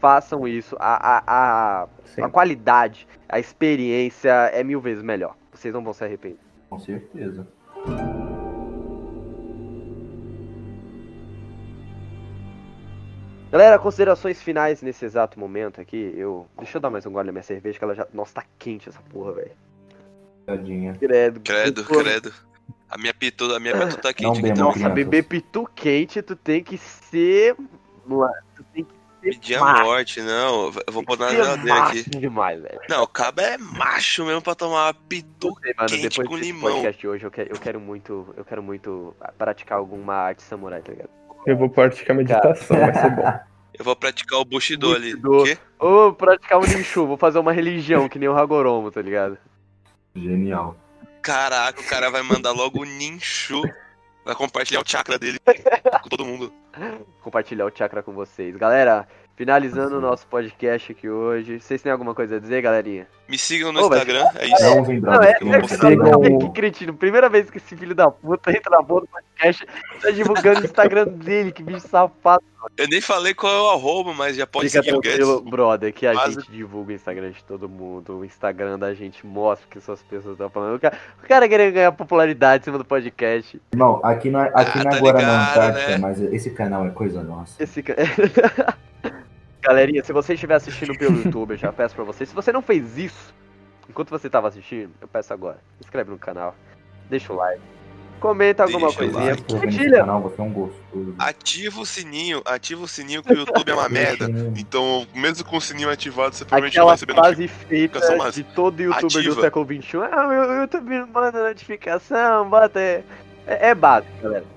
Façam isso, a, a, a, a qualidade, a experiência é mil vezes melhor. Vocês não vão se arrepender. Com certeza. Galera, considerações finais nesse exato momento aqui. Eu. Deixa eu dar mais um gole na minha cerveja, que ela já. Nossa, tá quente essa porra, velho. Tadinha. Credo. Credo, Pô, credo. A minha pitu, a minha pitu tá quente Não. Nossa, beber pitu quente, tu tem que ser. Tu tem que ser. Pedir a morte, não. Eu vou pôr na ser geladeira aqui. demais, velho. Não, o cabo é macho mesmo pra tomar pitu. Não sei, mano, quente depois com limão. podcast hoje, eu quero, eu quero muito. Eu quero muito praticar alguma arte samurai, tá ligado? Eu vou praticar meditação, vai ser bom. Eu vou praticar o Bushido ali. Bushido. O quê? Ou praticar um Ninshu, vou fazer uma religião, que nem o Hagoromo, tá ligado? Genial. Caraca, o cara vai mandar logo o Ninshu. Vai compartilhar o chakra dele com todo mundo. Compartilhar o chakra com vocês. Galera, finalizando o nosso podcast aqui hoje. Vocês têm alguma coisa a dizer, galerinha? Me sigam no Ô, Instagram, é isso. Não usem Não, é, é que cretino. Primeira vez que esse filho da puta entra na boa do podcast, tá divulgando o Instagram dele, que bicho safado. Eu nem falei qual é o arroba, mas já pode Fica seguir o Guedes. brother, que a Mas- gente divulga o Instagram de todo mundo. O Instagram da gente mostra o que suas pessoas estão falando. O cara, o cara querendo ganhar popularidade em cima do podcast. Irmão, aqui não é, aqui Ah, não é tá Antártica, né? mas esse canal é coisa nossa. Esse ca- Galerinha, se você estiver assistindo pelo YouTube, eu já peço pra você. Se você não fez isso enquanto você estava assistindo, eu peço agora. Se inscreve no canal, deixa o like, comenta alguma Deixa o coisinha, like. Compartilha. canal, você é um gostoso. Ativa o sininho, ativa o sininho que o YouTube é uma merda. Então, mesmo com o sininho ativado, você provavelmente não vai Aquela receber frase feita notificação, mas de todo youtuber do ativa. século XXI. Ah, meu YouTube manda notificação, bota. É, é, é básico, galera.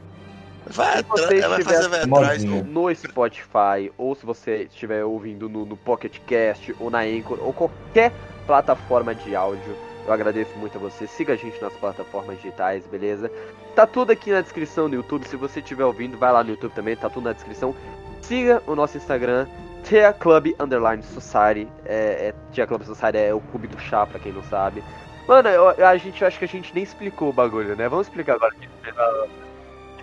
Vai, ela vai fazer vai atrás. modinha. no Spotify, ou se você estiver ouvindo no, no Pocket Cast, ou na Anchor, ou qualquer plataforma de áudio, eu agradeço muito a você. Siga a gente nas plataformas digitais, beleza? Tá tudo aqui na descrição do YouTube. Se você estiver ouvindo, vai lá no YouTube também, tá tudo na descrição. Siga o nosso Instagram, Tea Club Underline Society. É, é, Tea Club Society é o clube do chá, pra quem não sabe. Mano, eu- a gente eu acho que a gente nem explicou o bagulho, né? Vamos explicar agora.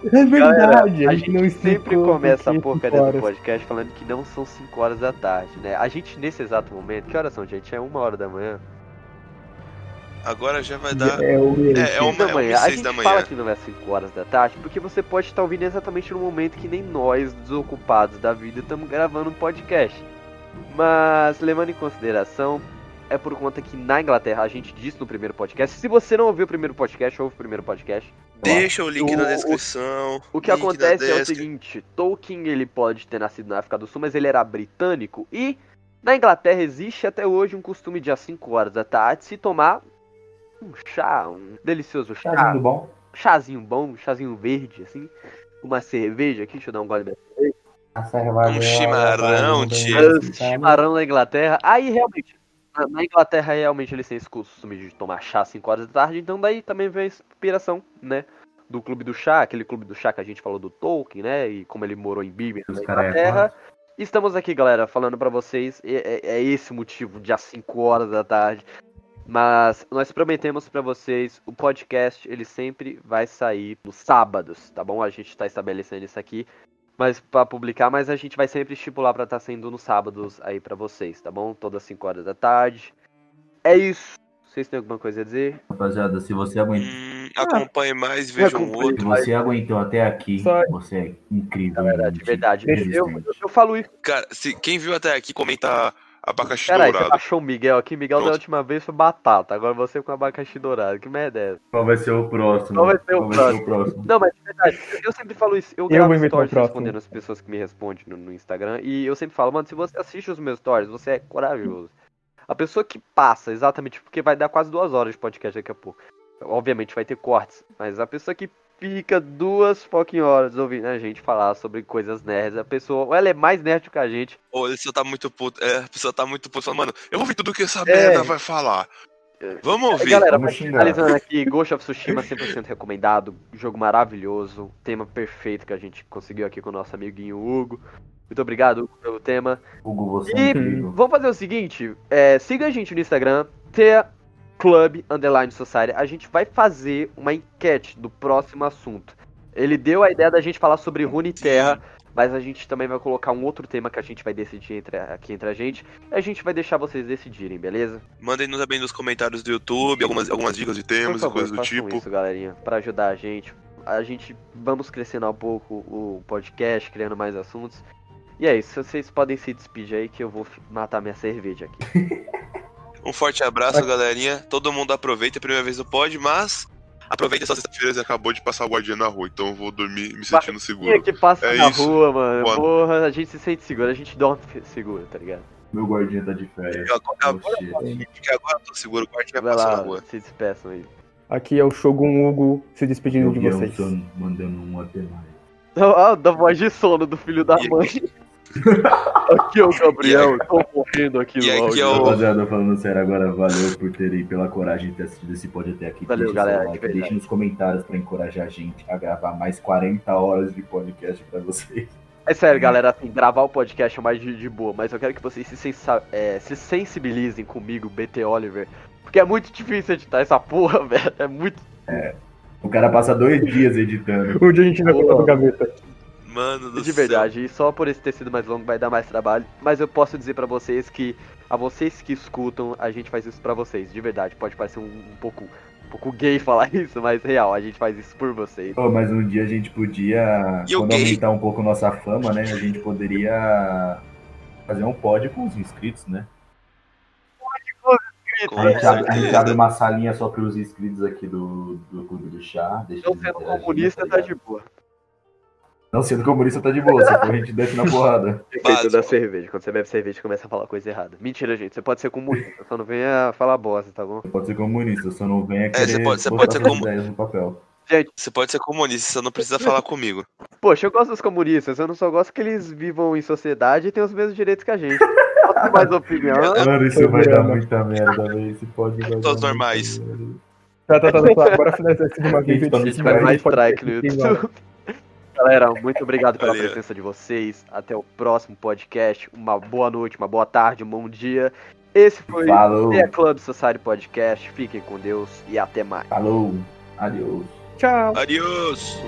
É verdade, a a gente não gente sempre começa a porcaria do podcast falando que não são 5 horas da tarde, né? A gente, nesse exato momento, que horas são, gente? É uma hora da manhã. Agora já vai dar. É o É, é uma, da é uma manhã. e A gente da fala manhã. que não é 5 horas da tarde, porque você pode estar ouvindo exatamente no momento que nem nós, desocupados da vida, estamos gravando um podcast. Mas, levando em consideração, é por conta que na Inglaterra, a gente disse no primeiro podcast, se você não ouviu o primeiro podcast, ouve o primeiro podcast. Deixa o link O- na o- descrição. O que link na acontece é o seguinte, Tolkien ele pode ter nascido na África do Sul, mas ele era britânico e na Inglaterra existe até hoje um costume de às 5 horas da tarde se tomar um chá, um delicioso chá, vindo bom? chazinho bom, um chazinho verde assim, uma cerveja aqui, deixa eu dar um gole de A cerveja Um chimarrão, tio. cerveja. chimarrão na Inglaterra. Aí realmente, na- na Inglaterra realmente eles têm esse costume de tomar chá às 5 horas da tarde, então daí também vem a inspiração, né? Do clube do chá, aquele clube do chá que a gente falou do Tolkien, né? E como ele morou em Os na é Inglaterra. Estamos aqui, galera, falando pra vocês. É, é- é esse o motivo de às 5 horas da tarde. Mas nós prometemos pra vocês, o podcast ele sempre vai sair nos sábados, tá bom? A gente tá estabelecendo isso aqui, mas para publicar, mas a gente vai sempre estipular pra estar saindo nos sábados aí pra vocês, tá bom? Todas 5 horas da tarde. É isso. Vocês têm alguma coisa a dizer? Rapaziada, se você aguentou, Hum, acompanhe mais, veja um outro. se você aguentou até aqui, Só- você é incrível. Galera, de gente. verdade. Eu, eu, eu falo isso. Cara, se, quem viu até aqui, comenta abacaxi Caralho, você dourado. achou o Miguel aqui? Miguel da Pronto. última vez foi batata, agora você com abacaxi dourado. Que merda é essa? Qual vai ser o próximo? Qual vai ser o Qual próximo? Não, mas de verdade, eu sempre falo isso. Eu Eu gravo stories próximo. respondendo as pessoas que me respondem no, no Instagram. E eu sempre falo, mano, se você assiste os meus stories, você é corajoso. A pessoa que passa, exatamente, porque vai dar quase duas horas de podcast daqui a pouco. Obviamente vai ter cortes, mas a pessoa que fica duas fucking horas ouvindo a gente falar sobre coisas nerds, a pessoa, ou ela é mais nerd que a gente, Ou ele só tá muito puto. É, a pessoa tá muito puto. Mano, eu vou ouvir tudo que essa É. merda vai falar. Vamos ouvir. Galera, Vamos finalizando aqui, Ghost of Tsushima 100% recomendado, jogo maravilhoso, tema perfeito que a gente conseguiu aqui com o nosso amiguinho Hugo. Muito obrigado Hugo, pelo tema. Hugo, você E- é incrível. Vamos fazer o seguinte, é, siga a gente no Instagram, Club Underline Society. A gente vai fazer uma enquete do próximo assunto. Ele deu a ideia da gente falar sobre Rune Terra, mas a gente também vai colocar um outro tema que a gente vai decidir entre, aqui entre a gente. E a gente vai deixar vocês decidirem, beleza? Mandem nos também nos comentários do YouTube algumas, algumas dicas de temas Por e coisas do tipo. isso, galerinha, pra ajudar a gente. A gente vamos crescendo um pouco o podcast, criando mais assuntos. E é isso, vocês podem se despedir aí que eu vou matar minha cerveja aqui. Um forte abraço, galerinha. Todo mundo aproveita, é a primeira vez no pod, mas aproveita essa sexta-feira, acabou de passar o guardiã na rua, então eu vou dormir me sentindo Quem seguro. que passa É na isso. rua, mano? Boa. Porra, a gente se sente seguro, a gente dorme seguro, tá ligado? Meu guardinha tá de férias. Eu Agora, agora, porque agora eu tô seguro, o guardiã Vai passa na lá, rua. se despeçam aí. Aqui é o Shogun Hugo se despedindo Eu de vocês. mandando um até mais. Ah, da voz de sono do filho da mãe. aqui é o Gabriel, tô morrendo aqui E no aqui é áudio. o- Rapaziada, falando sério agora, valeu por terem pela coragem de ter assistido esse pod até aqui. Valeu, Deixe galera, seu de verdade. Deixe nos comentários pra encorajar a gente a gravar mais 40 horas de podcast pra vocês. É sério, galera, assim, gravar o podcast é mais de, de boa, mas eu quero que vocês se, sensa- é, se sensibilizem comigo, BT Oliver, porque é muito difícil editar essa porra, velho. É muito. O cara passa dois dias editando. Um dia a gente vai botar no gaveta. Mano do De céu. verdade, e só por esse ter sido mais longo vai dar mais trabalho. Mas eu posso dizer pra vocês que, a vocês que escutam, a gente faz isso pra vocês, de verdade. Pode parecer um, um pouco um pouco gay falar isso, mas real, a gente faz isso por vocês. Pô, mas um dia a gente podia, E quando gay? aumentar um pouco nossa fama, né? A gente poderia fazer um pod com os inscritos, né? Com A gente, abre, a gente abre uma salinha só para os inscritos aqui do, do Clube do Chá. Deixa Não eles sendo comunista, tá de boa. Não sendo comunista tá de boa, se for a gente desce na porrada. Efeito da cerveja. Quando você bebe cerveja, começa a falar coisa errada. Mentira, gente. Você pode ser comunista, só não venha falar bosta, tá bom? Você pode ser comunista, só não venha É, você querer pode- você botar pode ser suas comu- ideias no papel. Gente, Você pode ser comunista, você não precisa falar comigo. poxa, eu gosto dos comunistas, eu não só gosto que eles vivam em sociedade e tenham os mesmos direitos que a gente. Posso ter mais opinião? Mano, isso vai dar muita merda, velho. Esse pode dar normais. muita merda. Tá, tá, tá, tá. Agora finalizar isso de uma vez. A gente vai mais strike no YouTube. Galera, muito obrigado pela Valeu. presença de vocês. Até o próximo podcast. Uma boa noite, uma boa tarde, um bom dia. Esse foi Falou, o The Club Society Podcast. Fiquem com Deus e até mais. falou. Adeus. Tchau. Adiós!